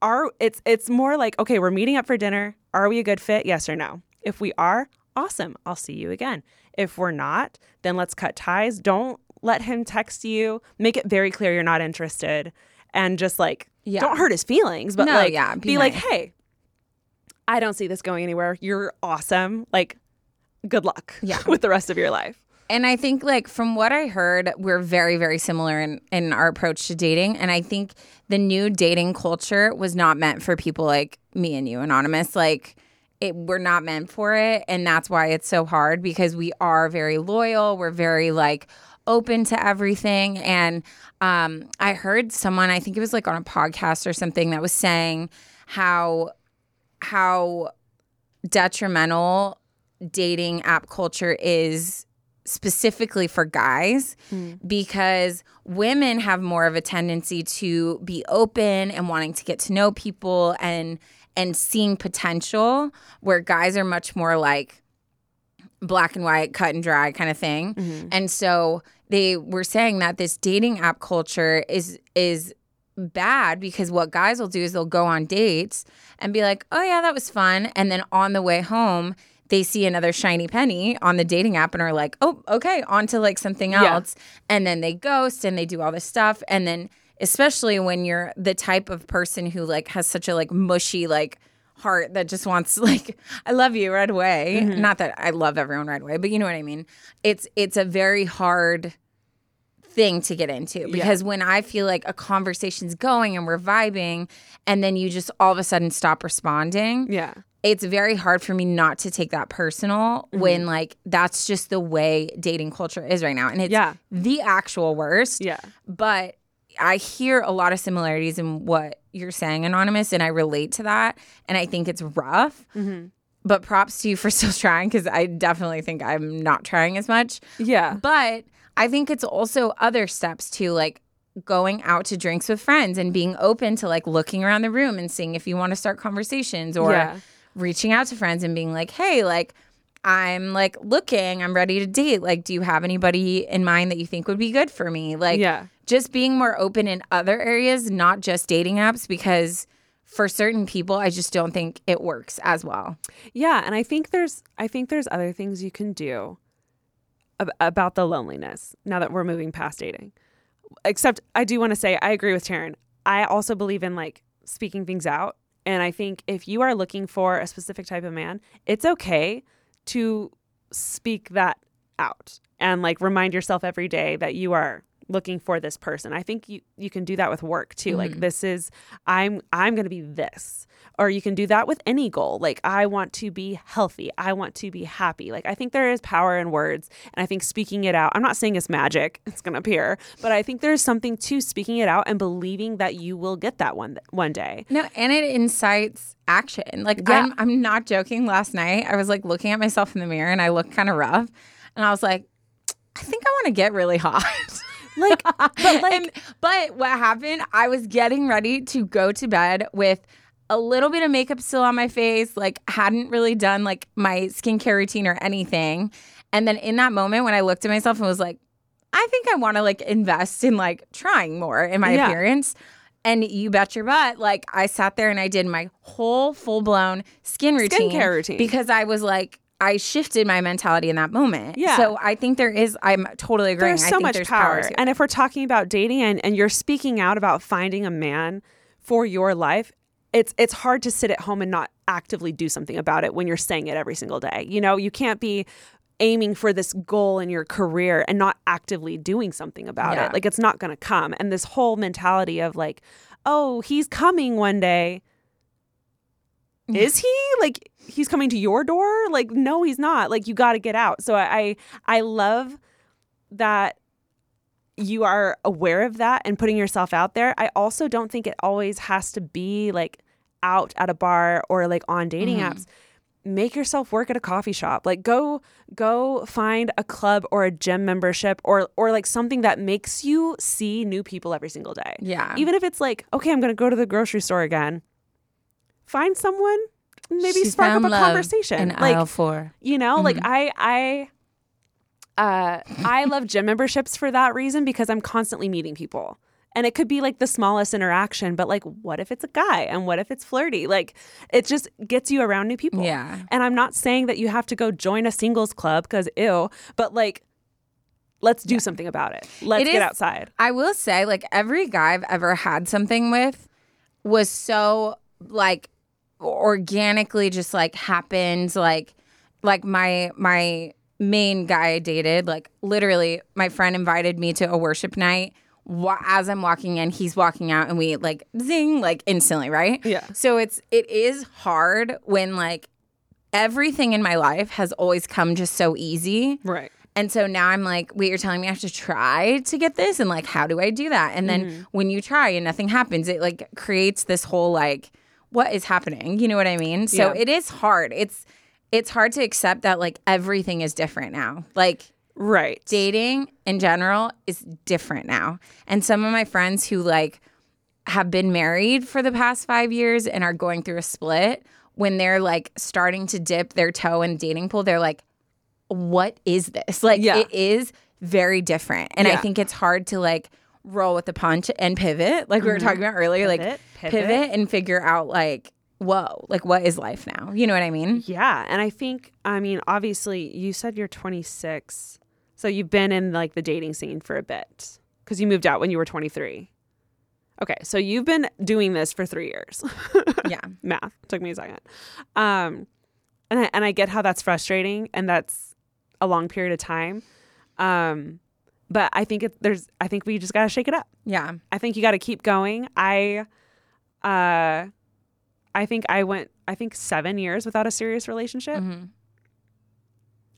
are it's it's more like okay, we're meeting up for dinner. Are we a good fit? Yes or no? If we are, awesome. I'll see you again. If we're not, then let's cut ties. Don't let him text you. Make it very clear you're not interested and just like Yeah. don't hurt his feelings, but No, like yeah, be, be like, "Hey, I don't see this going anywhere. You're awesome. Like good luck Yeah. with the rest of your life." And I think, like, from what I heard, we're very, very similar in, in our approach to dating. And I think the new dating culture was not meant for people like me and you, Anonymous. Like, it, we're not meant for it. And that's why it's so hard because we are very loyal. We're very, like, open to everything. And um, I heard someone, I think it was like on a podcast or something, that was saying how, how detrimental dating app culture is specifically for guys because women have more of a tendency to be open and wanting to get to know people and and seeing potential where guys are much more like black and white cut and dry kind of thing mm-hmm. and so they were saying that this dating app culture is is bad because what guys will do is they'll go on dates and be like, "Oh yeah, that was fun," and then on the way home they see another shiny penny on the dating app and are like, "Oh, okay, on to like something Yeah. else," and then they ghost and they do all this stuff, and then especially when you're the type of person who like has such a like mushy like heart that just wants like I love you right away. Mm-hmm. Not that I love everyone right away, but you know what I mean. It's it's a very hard thing to get into because when I feel like a conversation's going and we're vibing and then you just all of a sudden stop responding, Yeah. it's very hard for me not to take that personal mm-hmm. when like that's just the way dating culture is right now. And it's Yeah. the actual worst. Yeah. But I hear a lot of similarities in what you're saying, Anonymous, and I relate to that. And I think it's rough. Mm-hmm. But props to you for still trying because I definitely think I'm not trying as much. Yeah. But I think it's also other steps too, like going out to drinks with friends and being open to like looking around the room and seeing if you want to start conversations or Yeah. reaching out to friends and being like, hey, like, I'm like looking, I'm ready to date. Like, do you have anybody in mind that you think would be good for me? Like, Yeah. Just being more open in other areas, not just dating apps, because for certain people, I just don't think it works as well. Yeah, and I think there's I think there's other things you can do ab- about the loneliness now that we're moving past dating. Except I do want to say I agree with Taryn. I also believe in like speaking things out, and I think if you are looking for a specific type of man, it's okay to speak that out and like remind yourself every day that you are looking for this person. I think you you can do that with work too. Like mm-hmm. this is I'm I'm going to be this. Or you can do that with any goal. Like I want to be healthy. I want to be happy. Like I think there is power in words and I think speaking it out. I'm not saying it's magic. It's going to appear, but I think there's something to speaking it out and believing that you will get that one one day. No, and it incites action. Like Yeah. I'm I'm not joking. Last night I was like looking at myself in the mirror and I looked kind of rough. And I was like, I think I want to get really hot. Like but like and, but what happened? I was getting ready to go to bed with a little bit of makeup still on my face, like hadn't really done like my skincare routine or anything. And then in that moment when I looked at myself and was like, I think I want to like invest in like trying more in my Yeah. appearance. And you bet your butt, like I sat there and I did my whole full blown skin routine. Skincare routine. Because I was like, I shifted my mentality in that moment. Yeah. So I think there is, I'm totally agreeing. there's so much there's power. here. And if we're talking about dating and, and you're speaking out about finding a man for your life, it's it's hard to sit at home and not actively do something about it when you're saying it every single day. You know, you can't be aiming for this goal in your career and not actively doing something about Yeah. it. Like it's not going to come. And this whole mentality of like, "Oh, he's coming one day." Mm. Is he? Like he's coming to your door? Like no, he's not. Like you got to get out. So I I, I love that you are aware of that and putting yourself out there. I also don't think it always has to be like out at a bar or like on dating mm-hmm. apps. Make yourself work at a coffee shop. Like go go find a club or a gym membership or or like something that makes you see new people every single day. Yeah. Even if it's like, okay, I'm going to go to the grocery store again. Find someone, maybe She spark up a conversation. in like aisle four. you know like i i uh i love gym memberships for that reason because i'm constantly meeting people and it could be like the smallest interaction but like what if it's a guy and what if it's flirty like it just gets you around new people Yeah. and i'm not saying that you have to go join a singles club because ew but like let's do something about it let's It get outside I will say, like every guy I've ever had something with was so like organically just like happened. Like, like my my main guy I dated, like literally, my friend invited me to a worship night. As I'm walking in, he's walking out, and we like zing like instantly, right? Yeah. So it's it is hard when like everything in my life has always come just so easy. right And so now I'm like, wait, you're telling me I have to try to get this? And like, how do I do that? And then Mm-hmm. when you try and nothing happens, it like creates this whole like, what is happening? You know what I mean? So Yeah. it is hard. It's it's hard to accept that like everything is different now. Like right dating in general is different now. And some of my friends who like have been married for the past five years and are going through a split, when they're like starting to dip their toe in the dating pool, they're like, what is this? Like, Yeah. it is very different. And I think it's hard to like roll with the punch and pivot, like we were talking about earlier, Pivot, like pivot. pivot and figure out like, whoa, like what is life now? You know what I mean? Yeah, and I think I mean obviously you said you're 26. So you've been in like the dating scene for a bit cuz you moved out when you were 23. Okay, so you've been doing this for 3 years. Yeah. Math took me a second. Um and I, and I get how that's frustrating and that's a long period of time. Um but I think it, there's I think we just got to shake it up. Yeah. I think you got to keep going. I, uh, I think I went. I think seven years without a serious relationship. Mhm.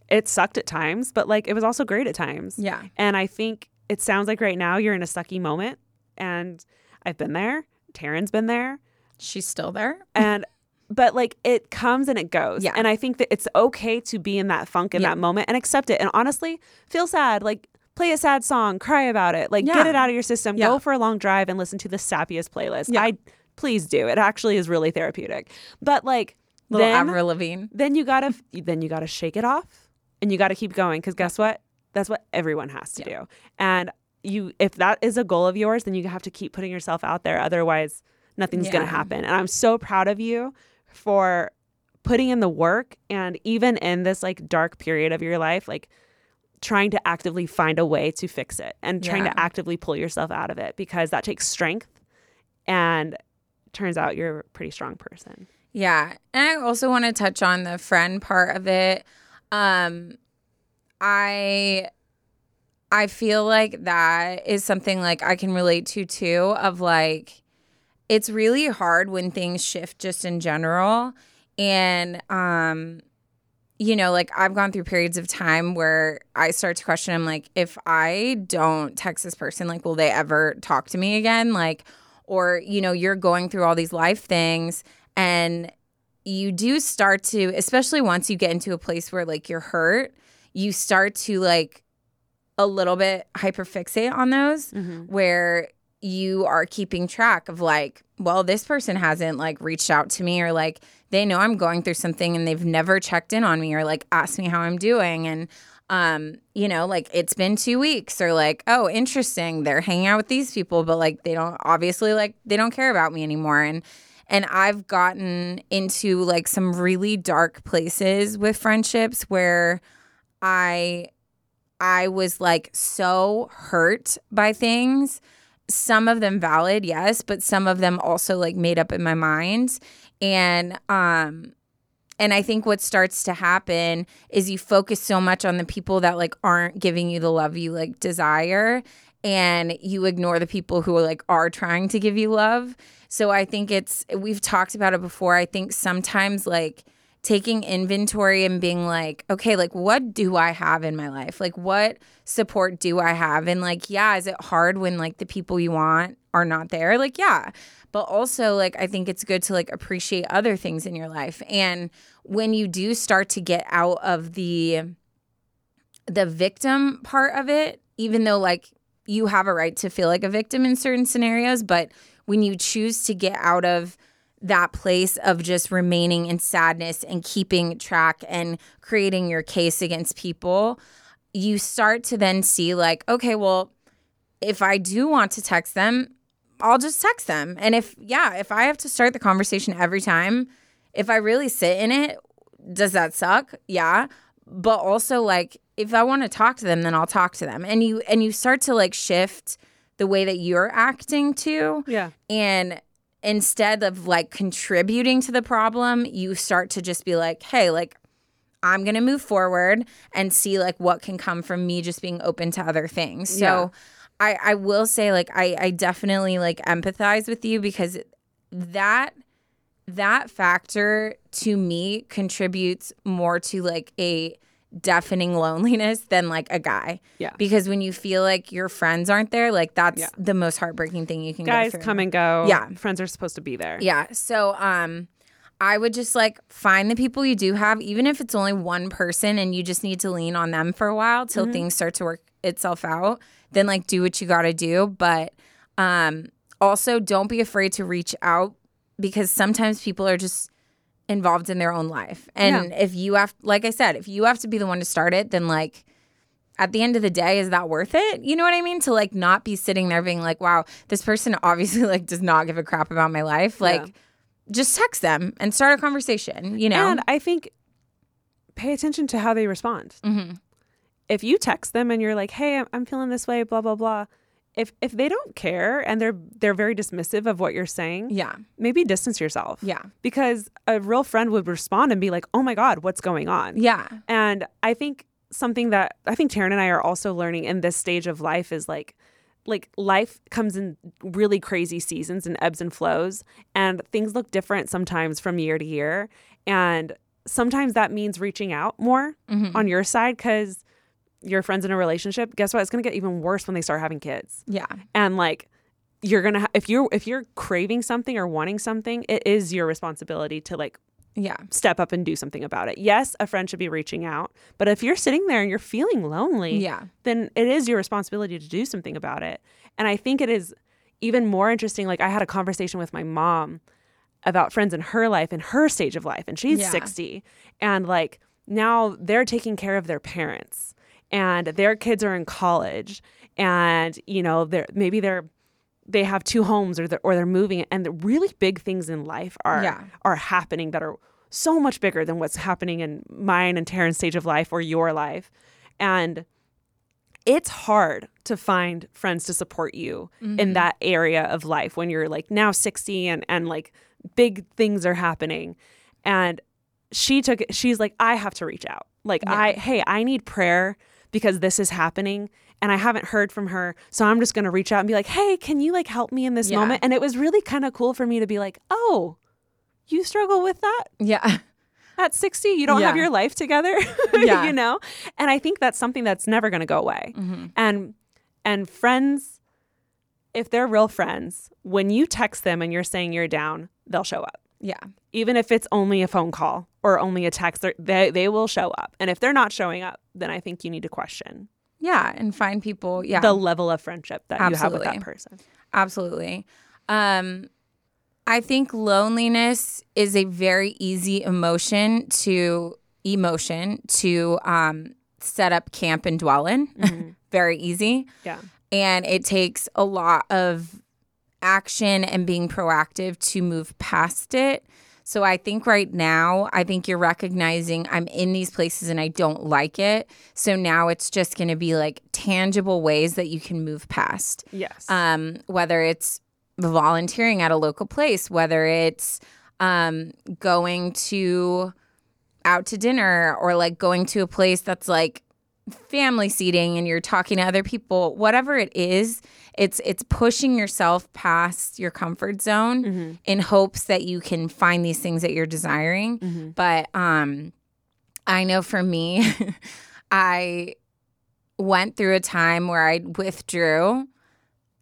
It sucked at times, but like it was also great at times. Yeah. And I think it sounds like right now you're in a sucky moment, and I've been there. Taryn's been there, She's still there. and but like it comes and it goes. Yeah. And I think that it's okay to be in that funk in Yeah. that moment and accept it. And honestly, feel sad. Like play a sad song, cry about it. Like Yeah. get it out of your system. Yeah. Go for a long drive and listen to the sappiest playlist. Yeah. I please do. It actually is really therapeutic. But like Little then, Avril Lavigne. then you gotta then you gotta shake it off and you gotta keep going because guess what? That's what everyone has to do. And you if that is a goal of yours, then you have to keep putting yourself out there. Otherwise, nothing's gonna happen. And I'm so proud of you for putting in the work and even in this like dark period of your life, like trying to actively find a way to fix it and trying Yeah. to actively pull yourself out of it because that takes strength and turns out you're a pretty strong person. Yeah. And I also want to touch on the friend part of it. Um I I feel like that is something like I can relate to too of like it's really hard when things shift just in general and um you know like I've gone through periods of time where I start to question I'm like if I don't text this person like will they ever talk to me again? Like or you know you're going through all these life things and you do start to especially once you get into a place where like you're hurt you start to like a little bit hyperfixate on those mm-hmm. where you are keeping track of like well this person hasn't like reached out to me or like they know i'm going through something and they've never checked in on me or like asked me how i'm doing. And um you know like it's been two weeks or like oh interesting they're hanging out with these people but like they don't obviously like they don't care about me anymore. And and i've gotten into like some really dark places with friendships where i i was like so hurt by things some of them valid yes but some of them also like made up in my mind and um and I think what starts to happen is you focus so much on the people that like aren't giving you the love you like desire and you ignore the people who are like are trying to give you love. So I think it's we've talked about it before. I think sometimes like taking inventory and being like, okay, like what do I have in my life? Like what support do I have? And like, yeah, is it hard when like the people you want are not there? Like, yeah. But also like I think it's good to like appreciate other things in your life. And when you do start to get out of the the victim part of it, even though like you have a right to feel like a victim in certain scenarios, but when you choose to get out of that place of just remaining in sadness and keeping track and creating your case against people, you start to then see, like, okay, well, if I do want to text them, I'll just text them. And if, yeah, if I have to start the conversation every time, if I really sit in it, does that suck? Yeah. But also, like, if I want to talk to them, then I'll talk to them. And you, and you start to like shift the way that you're acting too. Yeah. And instead of like contributing to the problem, you start to just be like, hey, like, I'm going to move forward and see like what can come from me just being open to other things. So Yeah. I, I will say like I, I definitely like empathize with you because that that factor to me contributes more to like a deafening loneliness than like a guy. Yeah. Because when you feel like your friends aren't there, like that's Yeah. the most heartbreaking thing you can go Guys come and go. Yeah. Friends are supposed to be there. Yeah. So um I would just like find the people you do have, even if it's only one person and you just need to lean on them for a while till Mm-hmm. things start to work itself out, then like do what you gotta do. But um also don't be afraid to reach out because sometimes people are just involved in their own life. And if you have like I said, if you have to be the one to start it, then like at the end of the day, is that worth it? You know what I mean? To like not be sitting there being like, wow, this person obviously like does not give a crap about my life. Like, Yeah. just text them and start a conversation, you know? And I think pay attention to how they respond. Mm-hmm. If you text them and you're like, "Hey, I'm feeling this way," blah blah blah. If if they don't care and they're they're very dismissive of what you're saying, yeah. maybe distance yourself. Yeah. Because a real friend would respond and be like, "Oh my god, what's going on?" Yeah. And I think something that I think Taryn and I are also learning in this stage of life is like like life comes in really crazy seasons and ebbs and flows and things look different sometimes from year to year and sometimes that means reaching out more mm-hmm. on your side cuz your friends in a relationship guess what it's going to get even worse when they start having kids Yeah. and like you're going to ha- if you're if you're craving something or wanting something it is your responsibility to like Yeah. step up and do something about it. Yes, a friend should be reaching out, but if you're sitting there and you're feeling lonely, Yeah. then it is your responsibility to do something about it. And I think it is even more interesting. Like I had a conversation with my mom about friends in her life in her stage of life, and she's Yeah. 60, and like now they're taking care of their parents, and their kids are in college, and you know they're maybe they're they have two homes or they're, or they're moving and the really big things in life are Yeah. are happening that are so much bigger than what's happening in mine and Taryn's stage of life or your life. And it's hard to find friends to support you in mm-hmm. that area of life when you're like now 60 and and like big things are happening. And she took it she's like I have to reach out. Like I hey, I need prayer because this is happening and I haven't heard from her. So I'm just going to reach out and be like, "Hey, can you like help me in this Yeah. moment?" And it was really kind of cool for me to be like, "Oh, you struggle with that Yeah. at 60? You don't have your life together?" Yeah. you know? And I think that's something that's never going to go away. Mm-hmm. And and friends if they're real friends, when you text them and you're saying you're down, they'll show up Yeah. even if it's only a phone call or only a text, they they will show up. And if they're not showing up, then I think you need to question Yeah. And find people. Yeah. the level of friendship that you have with that person. Absolutely. Um, I think loneliness is a very easy emotion to emotion to um, set up camp and dwell in. very easy. Yeah. And it takes a lot of action and being proactive to move past it. So I think right now, I think you're recognizing I'm in these places and I don't like it. So now it's just going to be like tangible ways that you can move past Yes. um, whether it's volunteering at a local place, whether it's um, going to out to dinner or like going to a place that's like family seating and you're talking to other people whatever it is it's it's pushing yourself past your comfort zone in hopes that you can find these things that you're desiring. But um i know for me i went through a time where i withdrew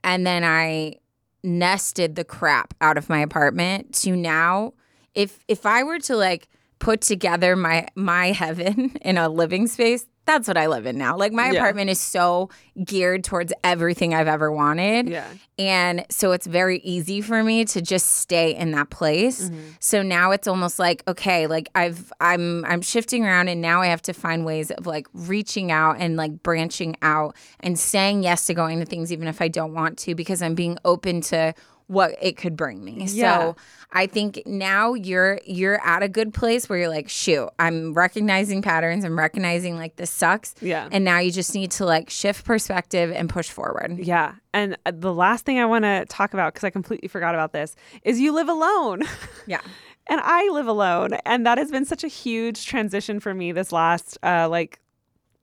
and then I nested the crap out of my apartment to now if if I were to like put together my my heaven in a living space that's what I live in now. Like my Yeah. apartment is so geared towards everything I've ever wanted. yeah. And so it's very easy for me to just stay in that place. Mm-hmm. So now it's almost like okay, like I've I'm I'm shifting around and now I have to find ways of like reaching out and like branching out and saying yes to going to things even if I don't want to because I'm being open to what it could bring me. Yeah. So I think now you're you're at a good place where you're like, shoot, I'm recognizing patterns, I'm recognizing like this sucks. Yeah. And now you just need to like shift perspective and push forward. Yeah. And uh, the last thing I want to talk about, because I completely forgot about this, is you live alone. Yeah. and I live alone. And that has been such a huge transition for me this last uh, like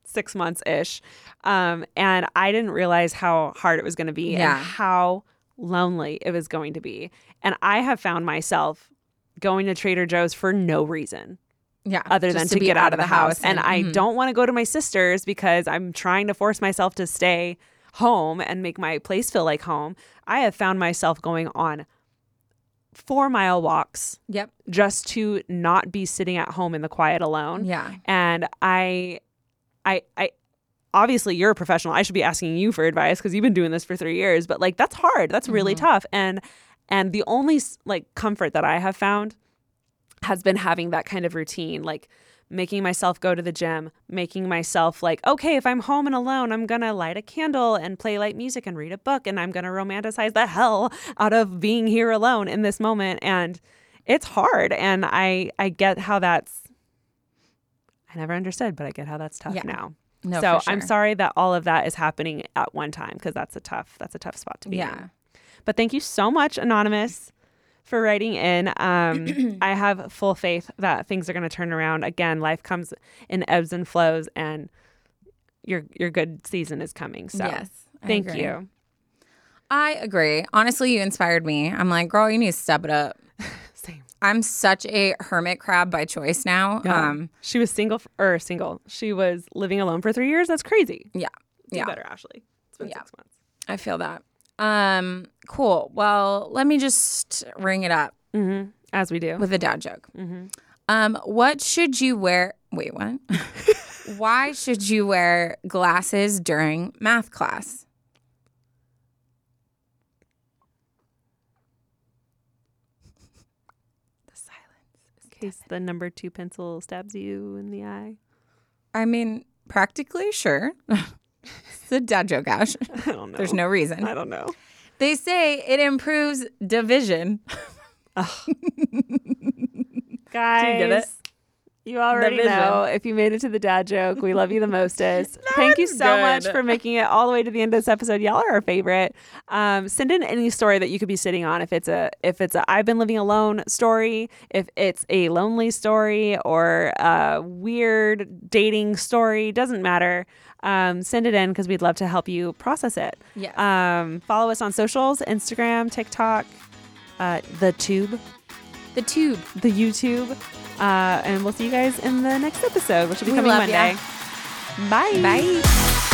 six months ish. Um, and I didn't realize how hard it was going to be Yeah. and how lonely it was going to be. And I have found myself going to Trader Joe's for no reason Yeah. other than to, be get out of the house. And, I mhm. don't want to go to my sister's because I'm trying to force myself to stay home and make my place feel like home. I have found myself going on four mile walks Yep. just to not be sitting at home in the quiet alone. Yeah. And I, I, I, obviously you're a professional. I should be asking you for advice because you've been doing this for three years. But like that's hard. That's really mm-hmm. tough. And and the only like comfort that I have found has been having that kind of routine, like making myself go to the gym, making myself like, okay, if I'm home and alone, I'm gonna light a candle and play light music and read a book, and I'm gonna romanticize the hell out of being here alone in this moment. And it's hard, and I I get how that's. I never understood, but I get how that's tough Yeah. now. No, so for I'm sorry that all of that is happening at one time because that's a tough that's a tough spot to be Yeah. in. But thank you so much, Anonymous, for writing in. Um, I have full faith that things are going to turn around. Again, life comes in ebbs and flows, and your your good season is coming. So yes. I thank agree. you. I agree. Honestly, you inspired me. I'm like, girl, you need to step it up. I'm such a hermit crab by choice now. Um, she was single f- or single. She was living alone for three years. That's crazy. yeah. Do Yeah. better, Ashley. It's been Yeah. six months. I feel that. Um, cool. Well, let me just ring it up Mm-hmm. As we do. with a dad joke. Mm-hmm. Um, what should you wear? Wait, what? Why should you wear glasses during math class? The silence. In case the number two pencil stabs you in the eye. I mean, practically, sure. it's a dad joke, Ash. I don't know. There's no reason. I don't know. They say it improves division. Guys, Do you get it? You already know. If you made it to the dad joke, we love you the mostest. Thank you so much for making it all the way to the end of this episode. Y'all are our favorite. Um, send in any story that you could be sitting on. If it's a if it's a I've been living alone story, if it's a lonely story or a weird dating story, doesn't matter. Um, send it in because we'd love to help you process it. Yes. Um, follow us on socials: Instagram, TikTok, uh, the Tube The tube. the YouTube. Uh, and we'll see you guys in the next episode, which will be We coming ya. Monday. Bye. Bye.